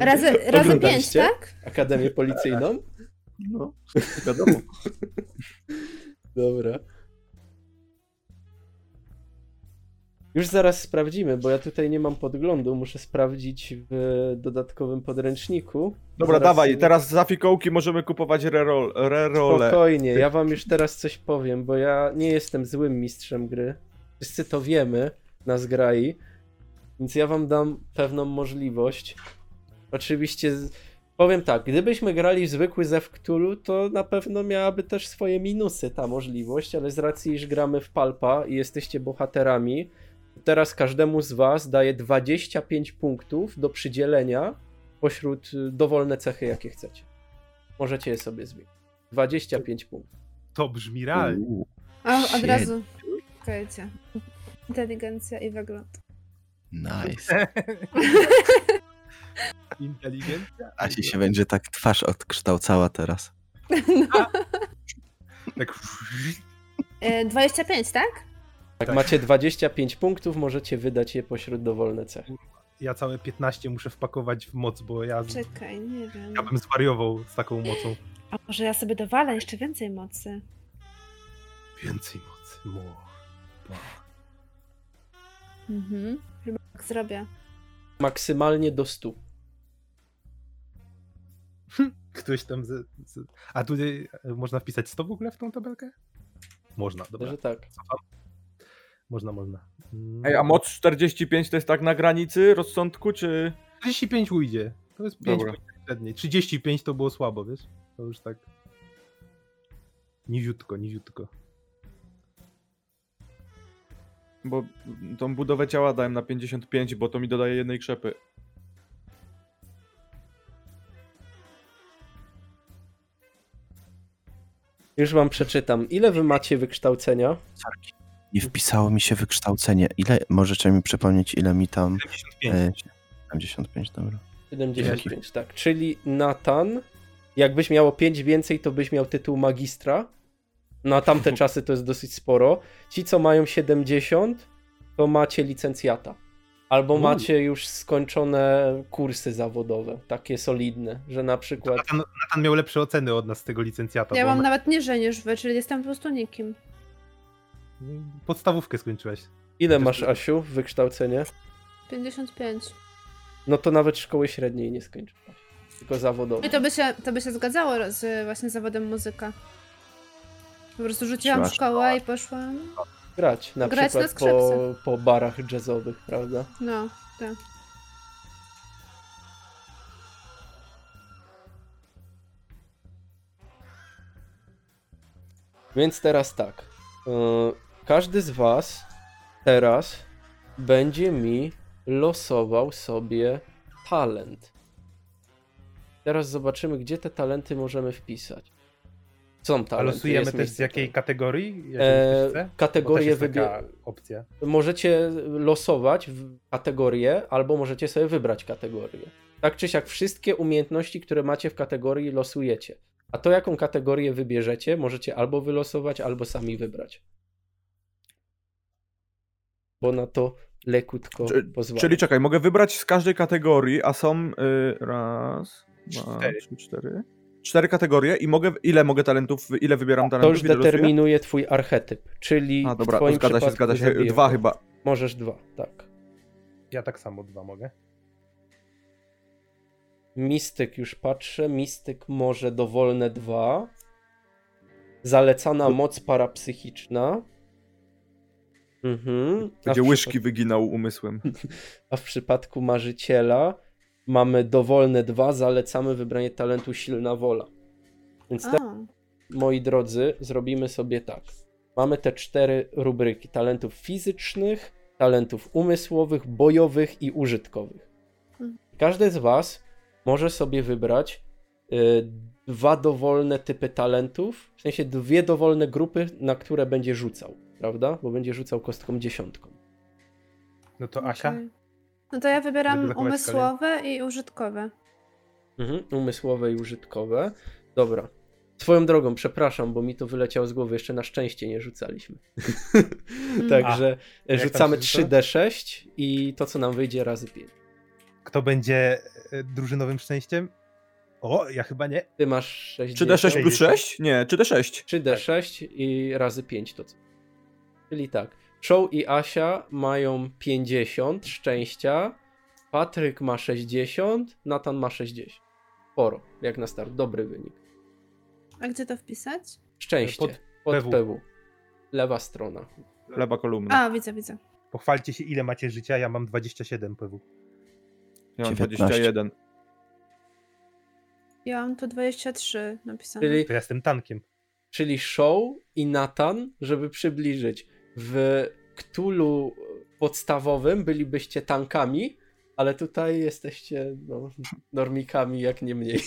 Razy, razy pięć, Oglądaliście? tak? Akademię Policyjną? No, wiadomo. Dobra. Już zaraz sprawdzimy, bo ja tutaj nie mam podglądu. Muszę sprawdzić w dodatkowym podręczniku. Dobra, Zaraz dawaj, teraz za fikołki możemy kupować rerol, rerole. Spokojnie, ja wam już teraz coś powiem, bo ja nie jestem złym mistrzem gry. Wszyscy to wiemy, nas grai. Więc ja wam dam pewną możliwość. Oczywiście powiem tak, gdybyśmy grali w zwykły Zew Cthulhu, to na pewno miałaby też swoje minusy ta możliwość, ale z racji, iż gramy w Palpa i jesteście bohaterami, teraz każdemu z was daje 25 punktów do przydzielenia pośród y, dowolne cechy, jakie chcecie. Możecie je sobie zmienić. 25 punktów. To brzmi realnie. A, od Shit. razu. Czekajcie. Inteligencja i wygląd. nice. Inteligencja? Asi się będzie tak twarz odkształcała teraz. Tak. E, 25, tak? Jak Tak. macie 25 punktów, możecie wydać je pośród dowolne cechy. Ja całe 15 muszę wpakować w moc, bo ja, Czekaj, nie wiem. ja bym zwariował z taką mocą. A może ja sobie dowalę jeszcze więcej mocy? Więcej mocy. Mo. Mhm. Chyba tak zrobię. Maksymalnie do 100. Ktoś tam. Z, z... A tutaj e, można wpisać 100 w ogóle w tą tabelkę? Można, dobra. Że tak. Można, można. Mm. Ej, a moc 45 to jest tak na granicy rozsądku, czy... 35 ujdzie. To jest 5 Dobra. średniej. 35 to było słabo, wiesz? To już tak. Niziutko, niziutko. Bo tą budowę ciała dałem na 55, bo to mi dodaje jednej krzepy. Już wam przeczytam. Ile wy macie wykształcenia? Sorki. Nie wpisało mi się wykształcenie. Ile, możecie mi przypomnieć, ile mi tam... 75. E, 75, dobra. 75, tak. Czyli Nathan, jakbyś miało 5 więcej, to byś miał tytuł magistra. Na tamte czasy to jest dosyć sporo. Ci, co mają 70, to macie licencjata. Albo macie już skończone kursy zawodowe, takie solidne, że na przykład Natan, Natan miał lepsze oceny od nas z tego licencjata. Ja mam on- nawet niżej niż wy, czyli jestem po prostu nikim. Podstawówkę skończyłeś. Ile masz, Asiu, wykształcenie? 55. No to nawet szkoły średniej nie skończyłaś. Tylko zawodowe. I to by się, to by się zgadzało z właśnie zawodem muzyka. Po prostu rzuciłam szkołę i poszłam. Grać, na Grać na przykład po, skrzypce. po barach jazzowych, prawda? No, tak. Więc teraz tak. Każdy z Was teraz będzie mi losował sobie talent. Teraz zobaczymy, gdzie te talenty możemy wpisać. Są A talenty. losujemy jest też z jakiej kategorii? E, kategorię opcja. Możecie losować w kategorię, albo możecie sobie wybrać kategorię. Tak czy siak, wszystkie umiejętności, które macie w kategorii, losujecie. A to, jaką kategorię wybierzecie, możecie albo wylosować, albo sami wybrać. Bo na to lekutko Czy- pozwala. Czyli czekaj, mogę wybrać z każdej kategorii, a są y, raz, dwa, Cztery. trzy, cztery. Cztery kategorie i mogę, ile mogę talentów, ile wybieram to talentów? już ile losuję? determinuje twój archetyp, czyli A w dobra, twoim zgadza się, zgadza się. Dwa go. chyba. Możesz dwa, tak. Ja tak samo dwa mogę. Mistyk już patrzę. Mistyk może dowolne dwa. Zalecana moc parapsychiczna. Mhm. W łyżki wyginał umysłem. A w przypadku marzyciela mamy dowolne dwa, zalecamy wybranie talentu silna wola. Więc A, moi drodzy, zrobimy sobie tak. Mamy te cztery rubryki talentów fizycznych, talentów umysłowych, bojowych i użytkowych. Mhm. Każdy z Was może sobie wybrać y, dwa dowolne typy talentów, w sensie dwie dowolne grupy, na które będzie rzucał, prawda? Bo będzie rzucał kostką dziesiątką. No to Asia? okej. No to ja wybieram umysłowe i użytkowe. Mhm, umysłowe i użytkowe. Dobra. Swoją drogą, przepraszam, bo mi to wyleciało z głowy, jeszcze na szczęście nie rzucaliśmy. Także A, rzucamy się rzuca? 3D6 i to, co nam wyjdzie, razy 5. Kto będzie e, drużynowym szczęściem? O, ja chyba nie. Ty masz 6 Czy D6 plus 6? Nie, czy D6? 3D6 i razy 5 to co? Czyli tak. Show i Asia mają 50 szczęścia, Patryk ma 60, Natan ma 60. Sporo, jak na start, dobry wynik. A gdzie to wpisać? Szczęście, Pod pod, PW. PW. Lewa strona. Lewa kolumna. A, widzę, widzę. Pochwalcie się, ile macie życia. Ja mam 27 PW. Ja mam 19. 21. Ja mam tu 23 napisane. Czyli To ja jestem tankiem. czyli Show i Nathan, żeby przybliżyć. W Cthulhu podstawowym bylibyście tankami, ale tutaj jesteście no, normikami jak nie mniej.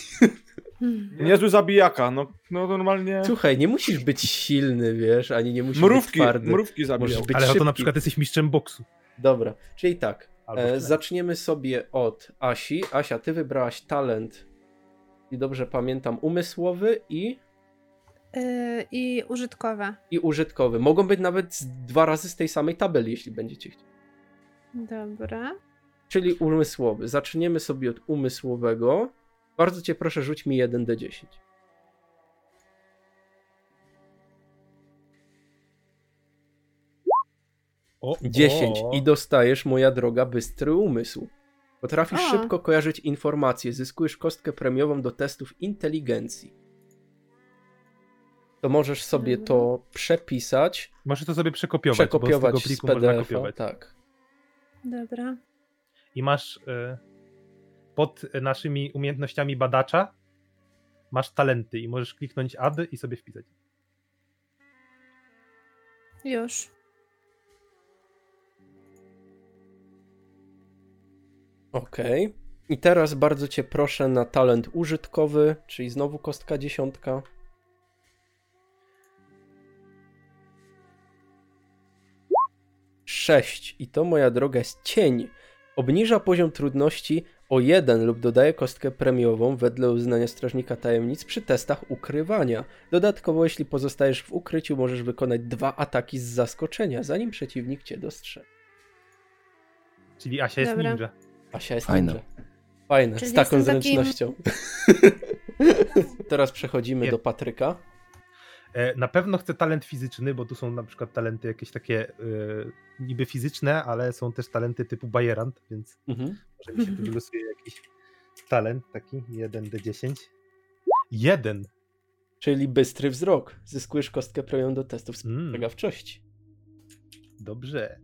Hmm. Niezły zabijaka, no, no normalnie. Słuchaj, nie musisz być silny, wiesz, ani nie musisz Mrówki, być twardy. mrówki zabijał. Ale szybki. oto na przykład jesteś mistrzem boksu. Dobra, czyli tak. E, zaczniemy sobie od Asi. Asia, ty wybrałaś talent, i dobrze pamiętam, umysłowy i, Yy, I użytkowe. i użytkowy. Mogą być nawet dwa razy z tej samej tabeli, jeśli będziecie chcieli. Dobra. Czyli umysłowy. Zaczniemy sobie od umysłowego. Bardzo cię proszę, rzuć mi 1d10. O, 10 o. i dostajesz, moja droga, bystry umysł. Potrafisz A. szybko kojarzyć informacje, zyskujesz kostkę premiową do testów inteligencji. To możesz sobie to przepisać, Możesz to sobie przekopiować, przekopiować bo z tego z PDF-a. kopiować. Tak. Dobra. I masz e, pod naszymi umiejętnościami badacza masz talenty i możesz kliknąć add i sobie wpisać. Już. Okej. I teraz bardzo cię proszę na talent użytkowy, czyli znowu kostka dziesiątka. Sześć. I to, moja droga, jest cień. Obniża poziom trudności o jeden lub dodaje kostkę premiową wedle uznania strażnika tajemnic przy testach ukrywania. Dodatkowo, jeśli pozostajesz w ukryciu, możesz wykonać dwa ataki z zaskoczenia, zanim przeciwnik cię dostrzeże. Czyli Asia jest Dobra. ninja. Asia jest Fajne. ninja. Fajne, Czyli z taką jestem takim- zręcznością. Teraz przechodzimy Nie. do Patryka. E, Na pewno chcę talent fizyczny, bo tu są na przykład talenty jakieś takie e, niby fizyczne, ale są też talenty typu Bajerant, więc Mhm. może mi się tu wylosuje jakiś talent taki 1d10. Jeden! Czyli bystry wzrok. Zyskujesz kostkę premium do testów Mm, spostrzegawczości. dobrze.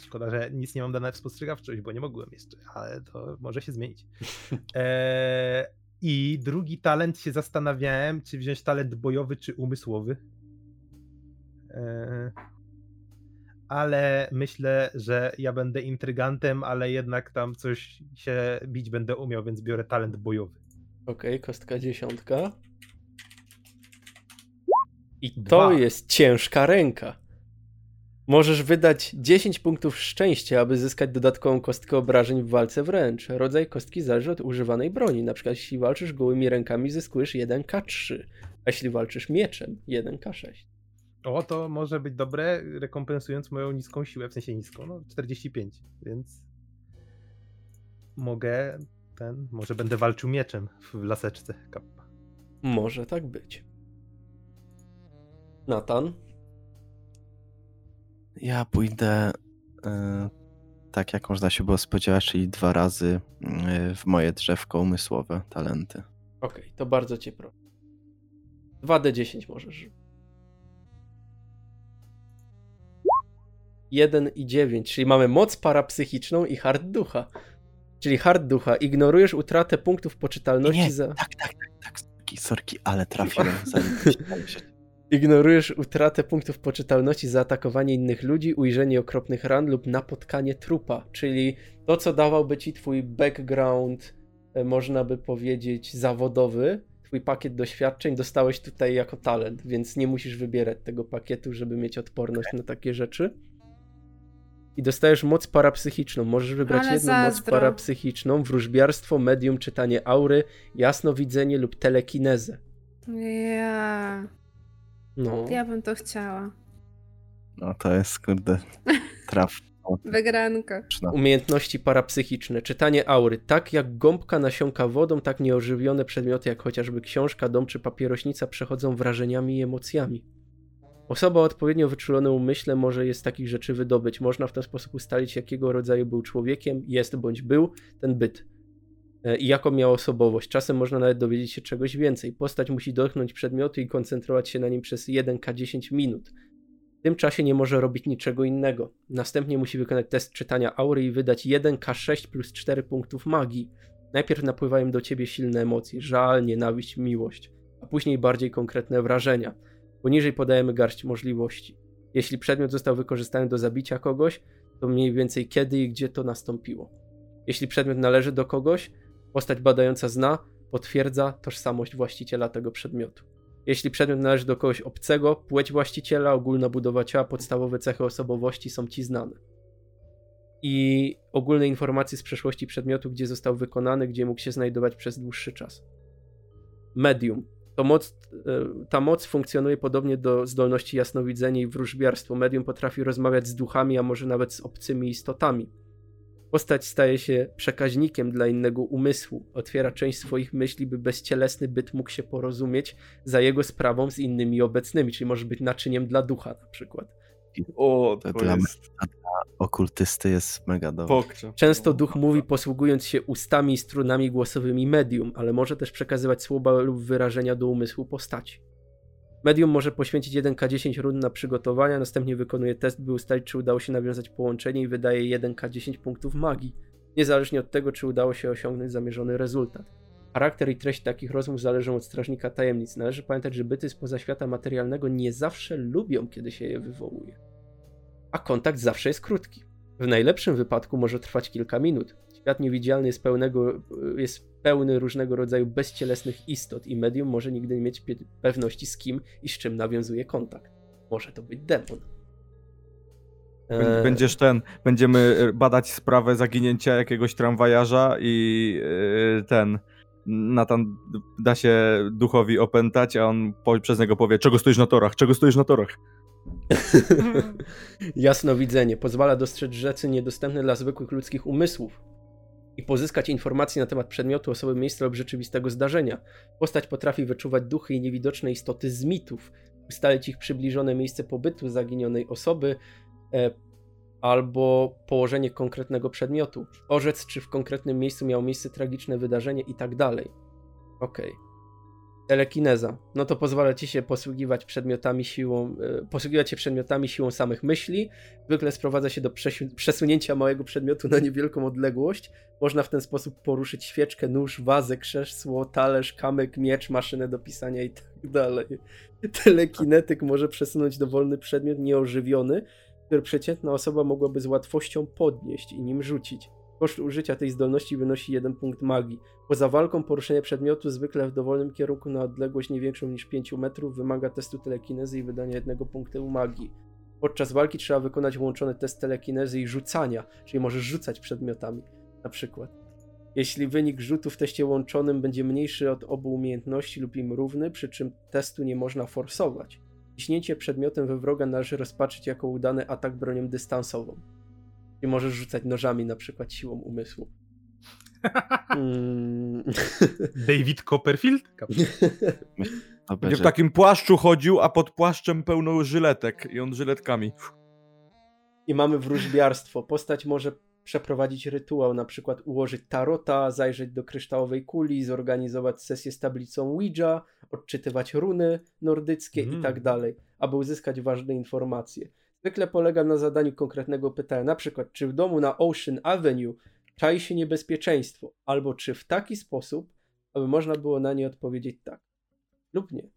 Szkoda, że nic nie mam dane w spostrzegawczość, bo nie mogłem jeszcze, ale to może się zmienić. E, I drugi talent się zastanawiałem, czy wziąć talent bojowy, czy umysłowy. E, ale myślę, że ja będę intrygantem, ale jednak tam coś się bić będę umiał, więc biorę talent bojowy. Okej, kostka dziesiątka. I to Dwa. jest ciężka ręka. Możesz wydać 10 punktów szczęścia, aby zyskać dodatkową kostkę obrażeń w walce wręcz. Rodzaj kostki zależy od używanej broni. Na przykład jeśli walczysz gołymi rękami, zyskujesz 1k3, a jeśli walczysz mieczem, 1k6. O, to może być dobre, rekompensując moją niską siłę, w sensie niską, no 45, więc mogę ten, może będę walczył mieczem w laseczce. Kappa. Może tak być. Natan? Ja pójdę e, tak, jak można się było spodziewać, czyli dwa razy e, w moje drzewko umysłowe talenty. Okej, to bardzo cię proszę. 2d10 możesz. rzucić. 1 i 9, czyli mamy moc parapsychiczną i hard ducha. Czyli hard ducha. Ignorujesz utratę punktów poczytalności Nie, za. Tak, tak, tak, tak, sorki, sorki, ale trafiłem zanim że- Ignorujesz utratę punktów poczytalności za atakowanie innych ludzi, ujrzenie okropnych ran lub napotkanie trupa. Czyli to, co dawałby ci twój background, e, można by powiedzieć, zawodowy, twój pakiet doświadczeń, dostałeś tutaj jako talent, więc nie musisz wybierać tego pakietu, żeby mieć odporność na takie rzeczy. I dostajesz moc parapsychiczną. Możesz wybrać Ale jedną moc zazdro. parapsychiczną, wróżbiarstwo, medium, czytanie aury, jasnowidzenie lub telekinezę. Ja. No. Ja bym to chciała. No to jest, kurde, traf. Wygranko. Umiejętności parapsychiczne. Czytanie aury. Tak jak gąbka nasiąka wodą, tak nieożywione przedmioty, jak chociażby książka, dom czy papierośnica, przechodzą wrażeniami i emocjami. Osoba o odpowiednio wyczulonym umyśle może je z takich rzeczy wydobyć. Można w ten sposób ustalić, jakiego rodzaju był człowiekiem, jest bądź był ten byt i jaką miał osobowość. Czasem można nawet dowiedzieć się czegoś więcej. Postać musi dotknąć przedmiotu i koncentrować się na nim przez 1k10 minut. W tym czasie nie może robić niczego innego. Następnie musi wykonać test czytania aury i wydać 1k6 plus 4 punktów magii. Najpierw napływają do ciebie silne emocje, żal, nienawiść, miłość, a później bardziej konkretne wrażenia. Poniżej podajemy garść możliwości. Jeśli przedmiot został wykorzystany do zabicia kogoś, to mniej więcej kiedy i gdzie to nastąpiło. Jeśli przedmiot należy do kogoś, postać badająca zna, potwierdza tożsamość właściciela tego przedmiotu. Jeśli przedmiot należy do kogoś obcego, płeć właściciela, ogólna budowa ciała, podstawowe cechy osobowości są ci znane. I ogólne informacje z przeszłości przedmiotu, gdzie został wykonany, gdzie mógł się znajdować przez dłuższy czas. Medium. To moc, e, ta moc funkcjonuje podobnie do zdolności jasnowidzenia i wróżbiarstwo. Medium potrafi rozmawiać z duchami, a może nawet z obcymi istotami. Postać staje się przekaźnikiem dla innego umysłu, otwiera część swoich myśli, by bezcielesny byt mógł się porozumieć za jego sprawą z innymi obecnymi, czyli może być naczyniem dla ducha na przykład. O, To dla jest Okultysty jest mega dobry. pokrzep. Często duch mówi posługując się ustami i strunami głosowymi medium, ale może też przekazywać słowa lub wyrażenia do umysłu postaci. Medium może poświęcić 1k10 rund na przygotowania, następnie wykonuje test, by ustalić, czy udało się nawiązać połączenie i wydaje 1k10 punktów magii, niezależnie od tego, czy udało się osiągnąć zamierzony rezultat. Charakter i treść takich rozmów zależą od strażnika tajemnic. Należy pamiętać, że byty spoza świata materialnego nie zawsze lubią, kiedy się je wywołuje. A kontakt zawsze jest krótki. W najlepszym wypadku może trwać kilka minut. Świat niewidzialny jest, pełnego, jest pełny różnego rodzaju bezcielesnych istot i medium może nigdy nie mieć pewności z kim i z czym nawiązuje kontakt. Może to być demon. Eee, Będziesz ten, będziemy e, badać sprawę zaginięcia jakiegoś tramwajarza i e, ten Natan da się duchowi opętać, a on po, przez niego powie, czego stoisz na torach, czego stoisz na torach. Jasnowidzenie pozwala dostrzec rzeczy niedostępne dla zwykłych ludzkich umysłów i pozyskać informacje na temat przedmiotu, osoby, miejsca lub rzeczywistego zdarzenia. Postać potrafi wyczuwać duchy i niewidoczne istoty z mitów, ustalić ich przybliżone miejsce pobytu zaginionej osoby e, albo położenie konkretnego przedmiotu, orzec, czy w konkretnym miejscu miało miejsce tragiczne wydarzenie i tak dalej. Okej. Telekineza. No to pozwala ci się posługiwać przedmiotami siłą, e, posługiwać się przedmiotami siłą samych myśli. Zwykle sprowadza się do przesunięcia małego przedmiotu na niewielką odległość. Można w ten sposób poruszyć świeczkę, nóż, wazę, krzesło, talerz, kamyk, miecz, maszynę do pisania i tak dalej. Telekinetyk może przesunąć dowolny przedmiot nieożywiony, który przeciętna osoba mogłaby z łatwością podnieść i nim rzucić. Koszt użycia tej zdolności wynosi jeden punkt magii. Poza walką poruszenie przedmiotu zwykle w dowolnym kierunku na odległość nie większą niż 5 metrów wymaga testu telekinezy i wydania jednego punktu magii. Podczas walki trzeba wykonać łączony test telekinezy i rzucania, czyli możesz rzucać przedmiotami, na przykład. Jeśli wynik rzutu w teście łączonym będzie mniejszy od obu umiejętności lub im równy, przy czym testu nie można forsować. Ciśnięcie przedmiotem we wroga należy rozpatrzyć jako udany atak bronią dystansową. I możesz rzucać nożami na przykład siłą umysłu. Mm. David Copperfield? Będzie w takim płaszczu chodził, a pod płaszczem pełno żyletek i on żyletkami. I mamy wróżbiarstwo. Postać może przeprowadzić rytuał, na przykład ułożyć tarota, zajrzeć do kryształowej kuli, zorganizować sesję z tablicą Ouija, odczytywać runy nordyckie i Mm. tak dalej, aby uzyskać ważne informacje. Zwykle polega na zadaniu konkretnego pytania, na przykład czy w domu na Ocean Avenue czai się niebezpieczeństwo, albo czy w taki sposób, aby można było na nie odpowiedzieć tak lub nie.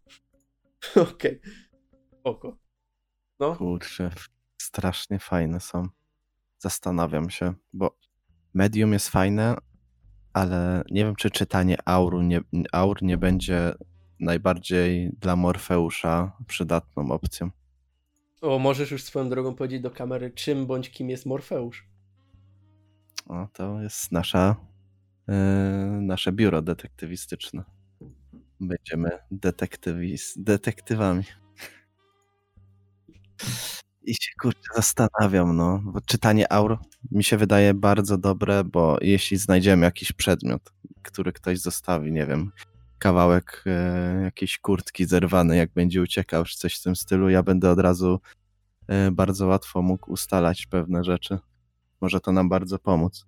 Okej. Oko. No. Kurczę, strasznie fajne są. Zastanawiam się, bo medium jest fajne, ale nie wiem, czy czytanie auru nie, aur nie będzie najbardziej dla Morfeusza przydatną opcją. O, możesz już swoją drogą powiedzieć do kamery, czym bądź kim jest Morfeusz. O, to jest nasza, yy, nasze biuro detektywistyczne. Będziemy detektywis, detektywami. I się kurczę zastanawiam, no, bo czytanie aur mi się wydaje bardzo dobre, bo jeśli znajdziemy jakiś przedmiot, który ktoś zostawi, nie wiem, kawałek e, jakiejś kurtki zerwany, jak będzie uciekał, czy coś w tym stylu, ja będę od razu e, bardzo łatwo mógł ustalać pewne rzeczy. Może to nam bardzo pomóc.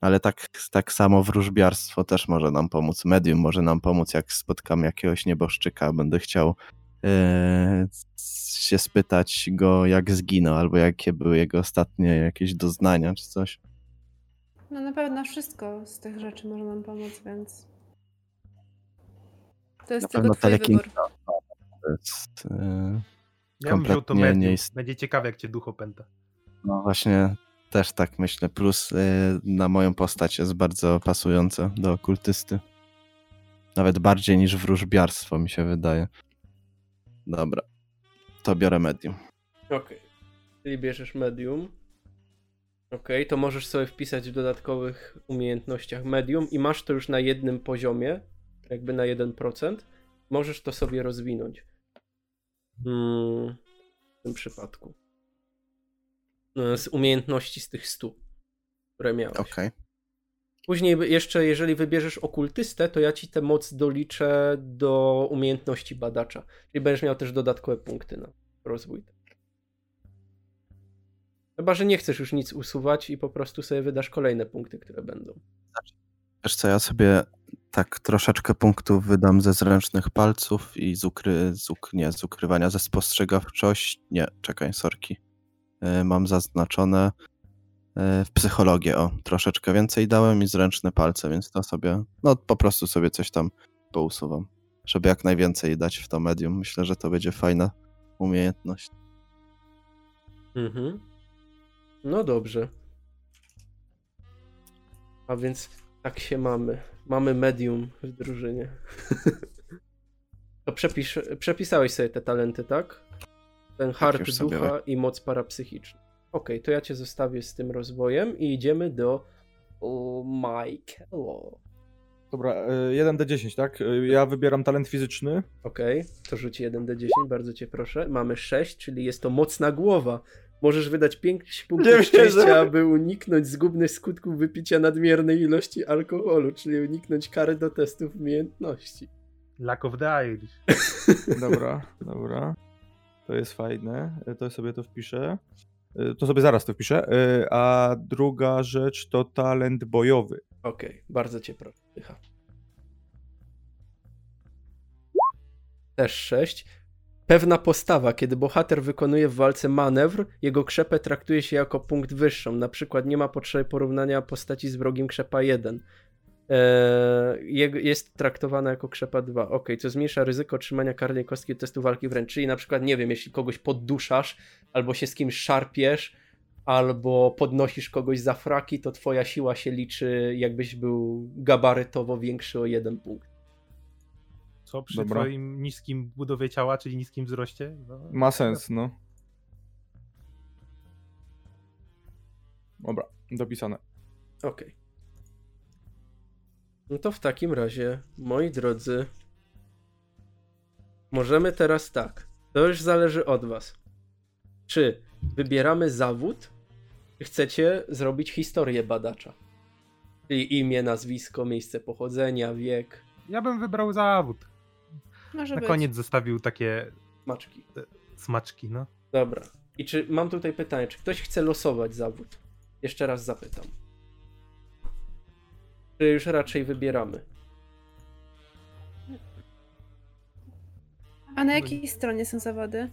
Ale tak, tak samo wróżbiarstwo też może nam pomóc. Medium może nam pomóc, jak spotkam jakiegoś nieboszczyka, będę chciał e, się spytać go, jak zginął, albo jakie były jego ostatnie jakieś doznania, czy coś. No na pewno wszystko z tych rzeczy może nam pomóc, więc... To jest Na tylko pewno twój telekin- wybór. To jest, e, Ja bym wziął to medium. nie ist- Będzie ciekawe, jak cię duch opęta. No właśnie, też tak myślę. Plus y, na moją postać jest bardzo pasujące do okultysty. Nawet bardziej niż wróżbiarstwo, mi się wydaje. Dobra, to biorę medium. Okej. Czyli bierzesz medium. Okej, to możesz sobie wpisać w dodatkowych umiejętnościach medium i masz to już na jednym poziomie, jakby na 1%. Możesz to sobie rozwinąć. Mm, w tym przypadku. E, Z umiejętności z tych 100, które miałeś. Okej. Później jeszcze, jeżeli wybierzesz okultystę, to ja ci tę moc doliczę do umiejętności badacza. Czyli będziesz miał też dodatkowe punkty na rozwój. Chyba, że nie chcesz już nic usuwać i po prostu sobie wydasz kolejne punkty, które będą. Wiesz co, ja sobie tak troszeczkę punktów wydam ze zręcznych palców i z, ukry, z, uk, nie, z ukrywania ze spostrzegawczości. Nie, czekaj, sorki. Y, mam zaznaczone y, w psychologię, o, troszeczkę więcej dałem i zręczne palce, więc to sobie, no po prostu sobie coś tam pousuwam, żeby jak najwięcej dać w to medium. Myślę, że to będzie fajna umiejętność. Mhm. No dobrze. A więc tak się mamy. Mamy medium w drużynie. to przepisz, przepisałeś sobie te talenty, tak? Ten hart już sobie ducha i moc parapsychiczna. Okej, to ja cię zostawię z tym rozwojem i idziemy do o, Michaela. Dobra, y, 1d10, tak? Y, Ja wybieram talent fizyczny. Okej, to rzuć 1d10, bardzo cię proszę. Mamy 6, czyli jest to mocna głowa. Możesz wydać 5 punktów Nie wierzę. szczęścia, aby uniknąć zgubnych skutków wypicia nadmiernej ilości alkoholu, czyli uniknąć kary do testów umiejętności. Lack of the Irish. Dobra, dobra. To jest fajne. Y, To sobie to wpiszę. Y, To sobie zaraz to wpiszę. Y, A druga rzecz to talent bojowy. Okej, bardzo cię proszę. Też 6. Pewna postawa, kiedy bohater wykonuje w walce manewr, jego krzepę traktuje się jako punkt wyższą. Na przykład nie ma potrzeby porównania postaci z wrogim krzepa 1. Eee, jest traktowana jako krzepa 2. Ok, co zmniejsza ryzyko otrzymania karnej kostki testu walki wręcz. Czyli na przykład, nie wiem, jeśli kogoś podduszasz, albo się z kimś szarpiesz, albo podnosisz kogoś za fraki, to twoja siła się liczy, jakbyś był gabarytowo większy o jeden punkt. Co przy Dobra. twoim niskim budowie ciała, czyli niskim wzroście? No, Ma sens, no. Dobra, dopisane. Okej. No to w takim razie, moi drodzy, możemy teraz tak. To już zależy od was. Czy wybieramy zawód, czy chcecie zrobić historię badacza? Czyli imię, nazwisko, miejsce pochodzenia, wiek, Ja bym wybrał zawód. Może Na być. koniec zostawił takie maczki. smaczki, no. Dobra. I czy mam tutaj pytanie, czy ktoś chce losować zawód? Jeszcze raz zapytam. Czy już raczej wybieramy? A na jakiej stronie są zawody?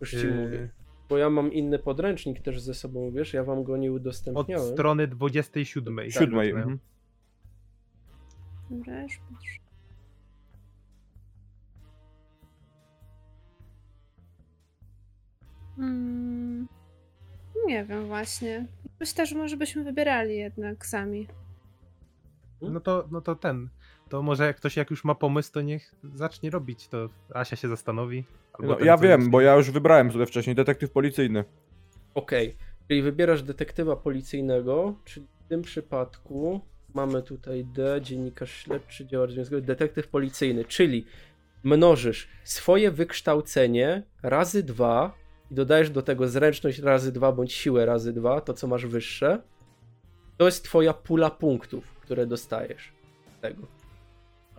Już ci Yy, mówię. Bo ja mam inny podręcznik też ze sobą, wiesz, ja wam go nie Od udostępniałem. strony 27. Siódmej. Tak, Mhm. Dobra, już patrzę. Mm, nie wiem właśnie. Myślę, że może byśmy wybierali jednak sami. No to, no to ten. To może jak ktoś jak już ma pomysł, to niech zacznie robić. To Asia się zastanowi. albo No, ten, ja wiem, już- bo ja już wybrałem sobie wcześniej detektyw policyjny. Okej, czyli wybierasz detektywa policyjnego, czyli w tym przypadku mamy tutaj D, dziennikarz śledczy, działacz związkowy, detektyw policyjny, czyli mnożysz swoje wykształcenie razy dwa i dodajesz do tego zręczność razy dwa bądź siłę razy dwa, to co masz wyższe. To jest twoja pula punktów, które dostajesz z tego.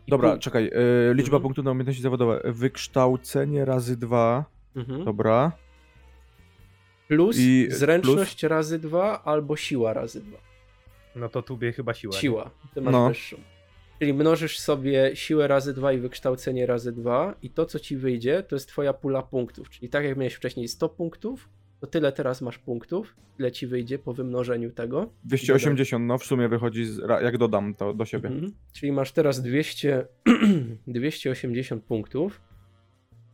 Dobra, Punkt. czekaj. y, liczba Mhm. punktów na umiejętności zawodowe. Wykształcenie razy dwa. Mhm. Dobra. Plus I zręczność razy dwa albo siła razy dwa. No to tubie chyba siła. Siła. Ty masz No. wyższą. Czyli mnożysz sobie siłę razy dwa i wykształcenie razy dwa i to, co ci wyjdzie, to jest twoja pula punktów. Czyli tak jak miałeś wcześniej 100 punktów, to tyle teraz masz punktów, ile ci wyjdzie po wymnożeniu tego. 280, no w sumie wychodzi, z, jak dodam to do siebie. Mhm. Czyli masz teraz 200, 280 punktów.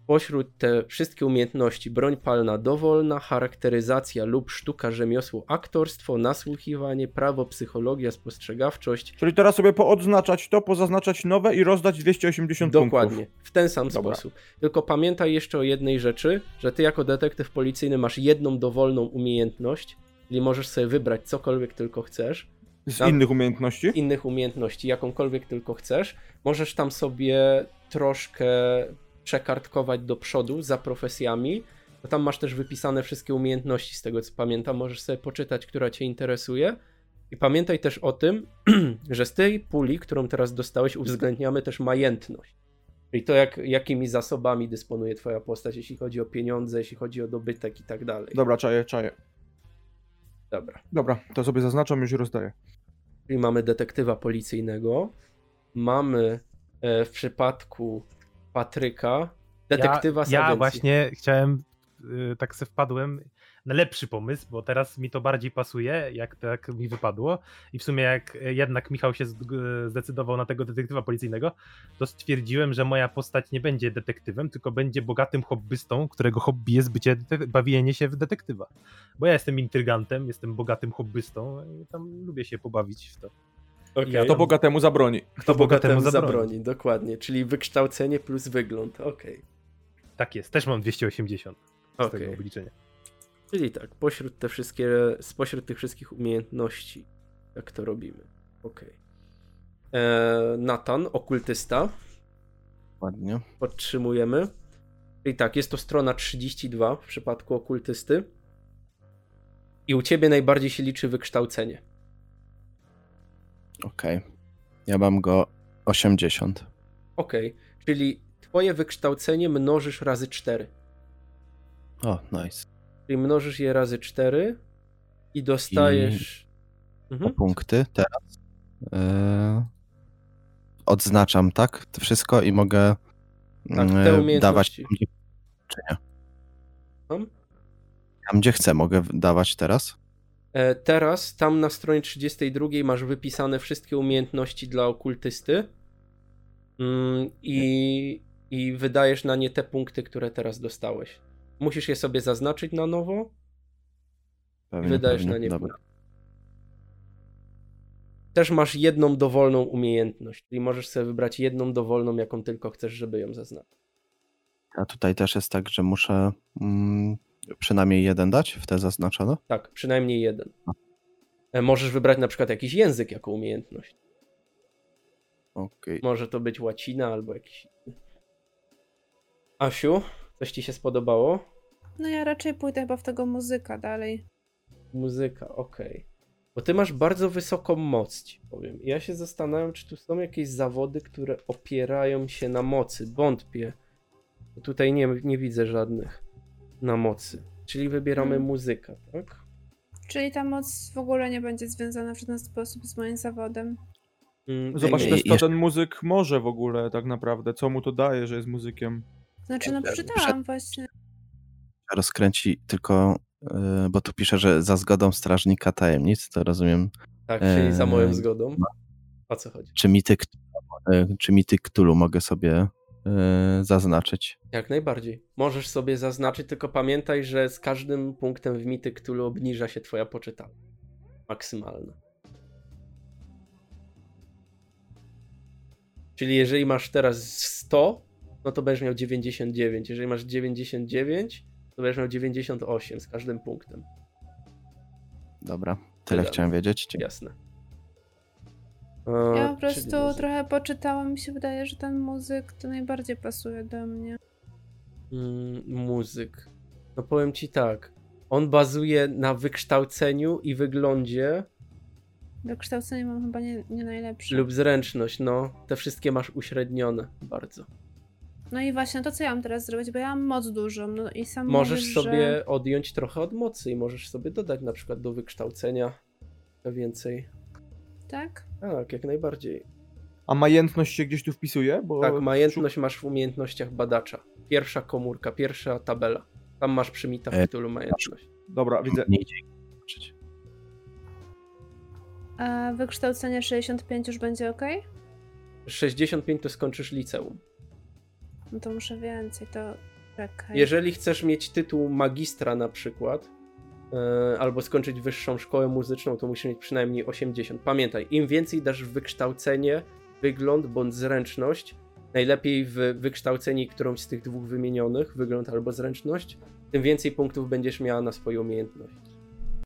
Pośród te wszystkie umiejętności broń palna dowolna, charakteryzacja lub sztuka rzemiosło, aktorstwo, nasłuchiwanie, prawo, psychologia, spostrzegawczość. Czyli teraz sobie poodznaczać to, pozaznaczać nowe i rozdać 280 Dokładnie, punktów. w ten sam Dobra. sposób. Tylko pamiętaj jeszcze o jednej rzeczy, że ty jako detektyw policyjny masz jedną dowolną umiejętność, czyli możesz sobie wybrać cokolwiek tylko chcesz. Z Tam- innych umiejętności? innych umiejętności, jakąkolwiek tylko chcesz. Możesz tam sobie troszkę przekartkować do przodu za profesjami. Bo tam masz też wypisane wszystkie umiejętności, z tego co pamiętam. Możesz sobie poczytać, która cię interesuje. I pamiętaj też o tym, że z tej puli, którą teraz dostałeś, uwzględniamy też majętność. Czyli to, jak, jakimi zasobami dysponuje twoja postać, jeśli chodzi o pieniądze, jeśli chodzi o dobytek i tak dalej. Dobra, czaję, czaję. Dobra. Dobra, to sobie zaznaczam, już rozdaję. Czyli mamy detektywa policyjnego, mamy e, w przypadku Patryka detektywa ja, z ja agencji. właśnie chciałem, y, tak se wpadłem na lepszy pomysł, bo teraz mi to bardziej pasuje, jak tak mi wypadło. I w sumie jak jednak Michał się zd- zdecydował na tego detektywa policyjnego, to stwierdziłem, że moja postać nie będzie detektywem, tylko będzie bogatym hobbystą, którego hobby jest bycie, bawienie się w detektywa. Bo ja jestem intrygantem, jestem bogatym hobbystą i tam lubię się pobawić w to. Okej. Ja To bogatemu zabroni. Kto bogatemu bogatemu zabroni. zabroni. dokładnie. Czyli wykształcenie plus wygląd. Okej. Tak jest, też mam 280 z Okej. tego obliczenia. Czyli tak, pośród te wszystkie, spośród tych wszystkich umiejętności, jak to robimy. Okej. E, Nathan, okultysta, Ładnie. podtrzymujemy. Czyli tak, jest to strona 32 w przypadku okultysty. I u ciebie najbardziej się liczy wykształcenie. Okej. Ja mam go 80. Okej, czyli twoje wykształcenie mnożysz razy 4. O, nice. Czyli mnożysz je razy 4 i dostajesz. O Mhm. punkty teraz. Yy, odznaczam, tak? To wszystko i mogę Tak, yy, te dawać czy nie? Tam? Tam, gdzie chcę, mogę dawać teraz? E, Teraz tam na stronie 32 masz wypisane wszystkie umiejętności dla okultysty. Mm, I, I wydajesz na nie te punkty, które teraz dostałeś. Musisz je sobie zaznaczyć na nowo i Pewnie, wydajesz pewnie. na nie Dobra. Też masz jedną dowolną umiejętność, czyli możesz sobie wybrać jedną dowolną, jaką tylko chcesz, żeby ją zaznaczyć. A tutaj też jest tak, że muszę mm, przynajmniej jeden dać w te zaznaczone? Tak, przynajmniej jeden. E, Możesz wybrać na przykład jakiś język jako umiejętność. Okej. Może to być łacina albo jakiś inny. Asiu, coś ci się spodobało? No ja raczej pójdę chyba w tego muzyka dalej. Muzyka, okej. Bo ty masz bardzo wysoką moc, ci powiem. I Ja się zastanawiam, czy tu są jakieś zawody, które opierają się na mocy. Wątpię. Tutaj nie, nie widzę żadnych na mocy. Czyli wybieramy Hmm. muzyka, tak? Czyli ta moc w ogóle nie będzie związana w żaden sposób z moim zawodem. Mm, Zobacz też, co ten muzyk może w ogóle tak naprawdę, co mu to daje, że jest muzykiem. Znaczy, no przeczytałam właśnie. Rozkręci tylko, yy, bo tu pisze, że za zgodą strażnika tajemnic, to rozumiem, Tak, czyli za moją Eee, zgodą. O co chodzi? czy mity, yy, czy mity Cthulhu mogę sobie zaznaczyć? Jak najbardziej. Możesz sobie zaznaczyć, tylko pamiętaj, że z każdym punktem w mity Cthulhu obniża się twoja poczytalność. Maksymalna. Czyli jeżeli masz teraz 100, no to będziesz miał 99. Jeżeli masz 99, to będziesz miał 98 z każdym punktem. Dobra, tyle Wydane. chciałem wiedzieć. Jasne. Ja E, po prostu trochę poczytałam, mi się wydaje, że ten muzyk to najbardziej pasuje do mnie. Mm, muzyk. No powiem ci tak. On bazuje na wykształceniu i wyglądzie Wykształcenie mam chyba nie, nie najlepsze. Lub zręczność, no. Te wszystkie masz uśrednione bardzo. No i właśnie to, co ja mam teraz zrobić, bo ja mam moc dużą, no i sam Możesz mówisz, sobie Że... odjąć trochę od mocy i możesz sobie dodać na przykład do wykształcenia więcej. Tak? Tak, jak najbardziej. A majętność się gdzieś tu wpisuje? Bo Tak, majętność masz w umiejętnościach badacza. Pierwsza komórka, pierwsza tabela. Tam masz przymita w E, tytulu majętność. Dobra, widzę. Nie idzie zobaczyć. A wykształcenie 65 już będzie ok? 65 to skończysz liceum. No to muszę więcej, to czekaj. Jeżeli chcesz mieć tytuł magistra na przykład, albo skończyć wyższą szkołę muzyczną, to musisz mieć przynajmniej 80. Pamiętaj, im więcej dasz w wykształcenie, wygląd bądź zręczność, najlepiej w wykształcenie którąś z tych dwóch wymienionych, wygląd albo zręczność, tym więcej punktów będziesz miała na swoją umiejętność.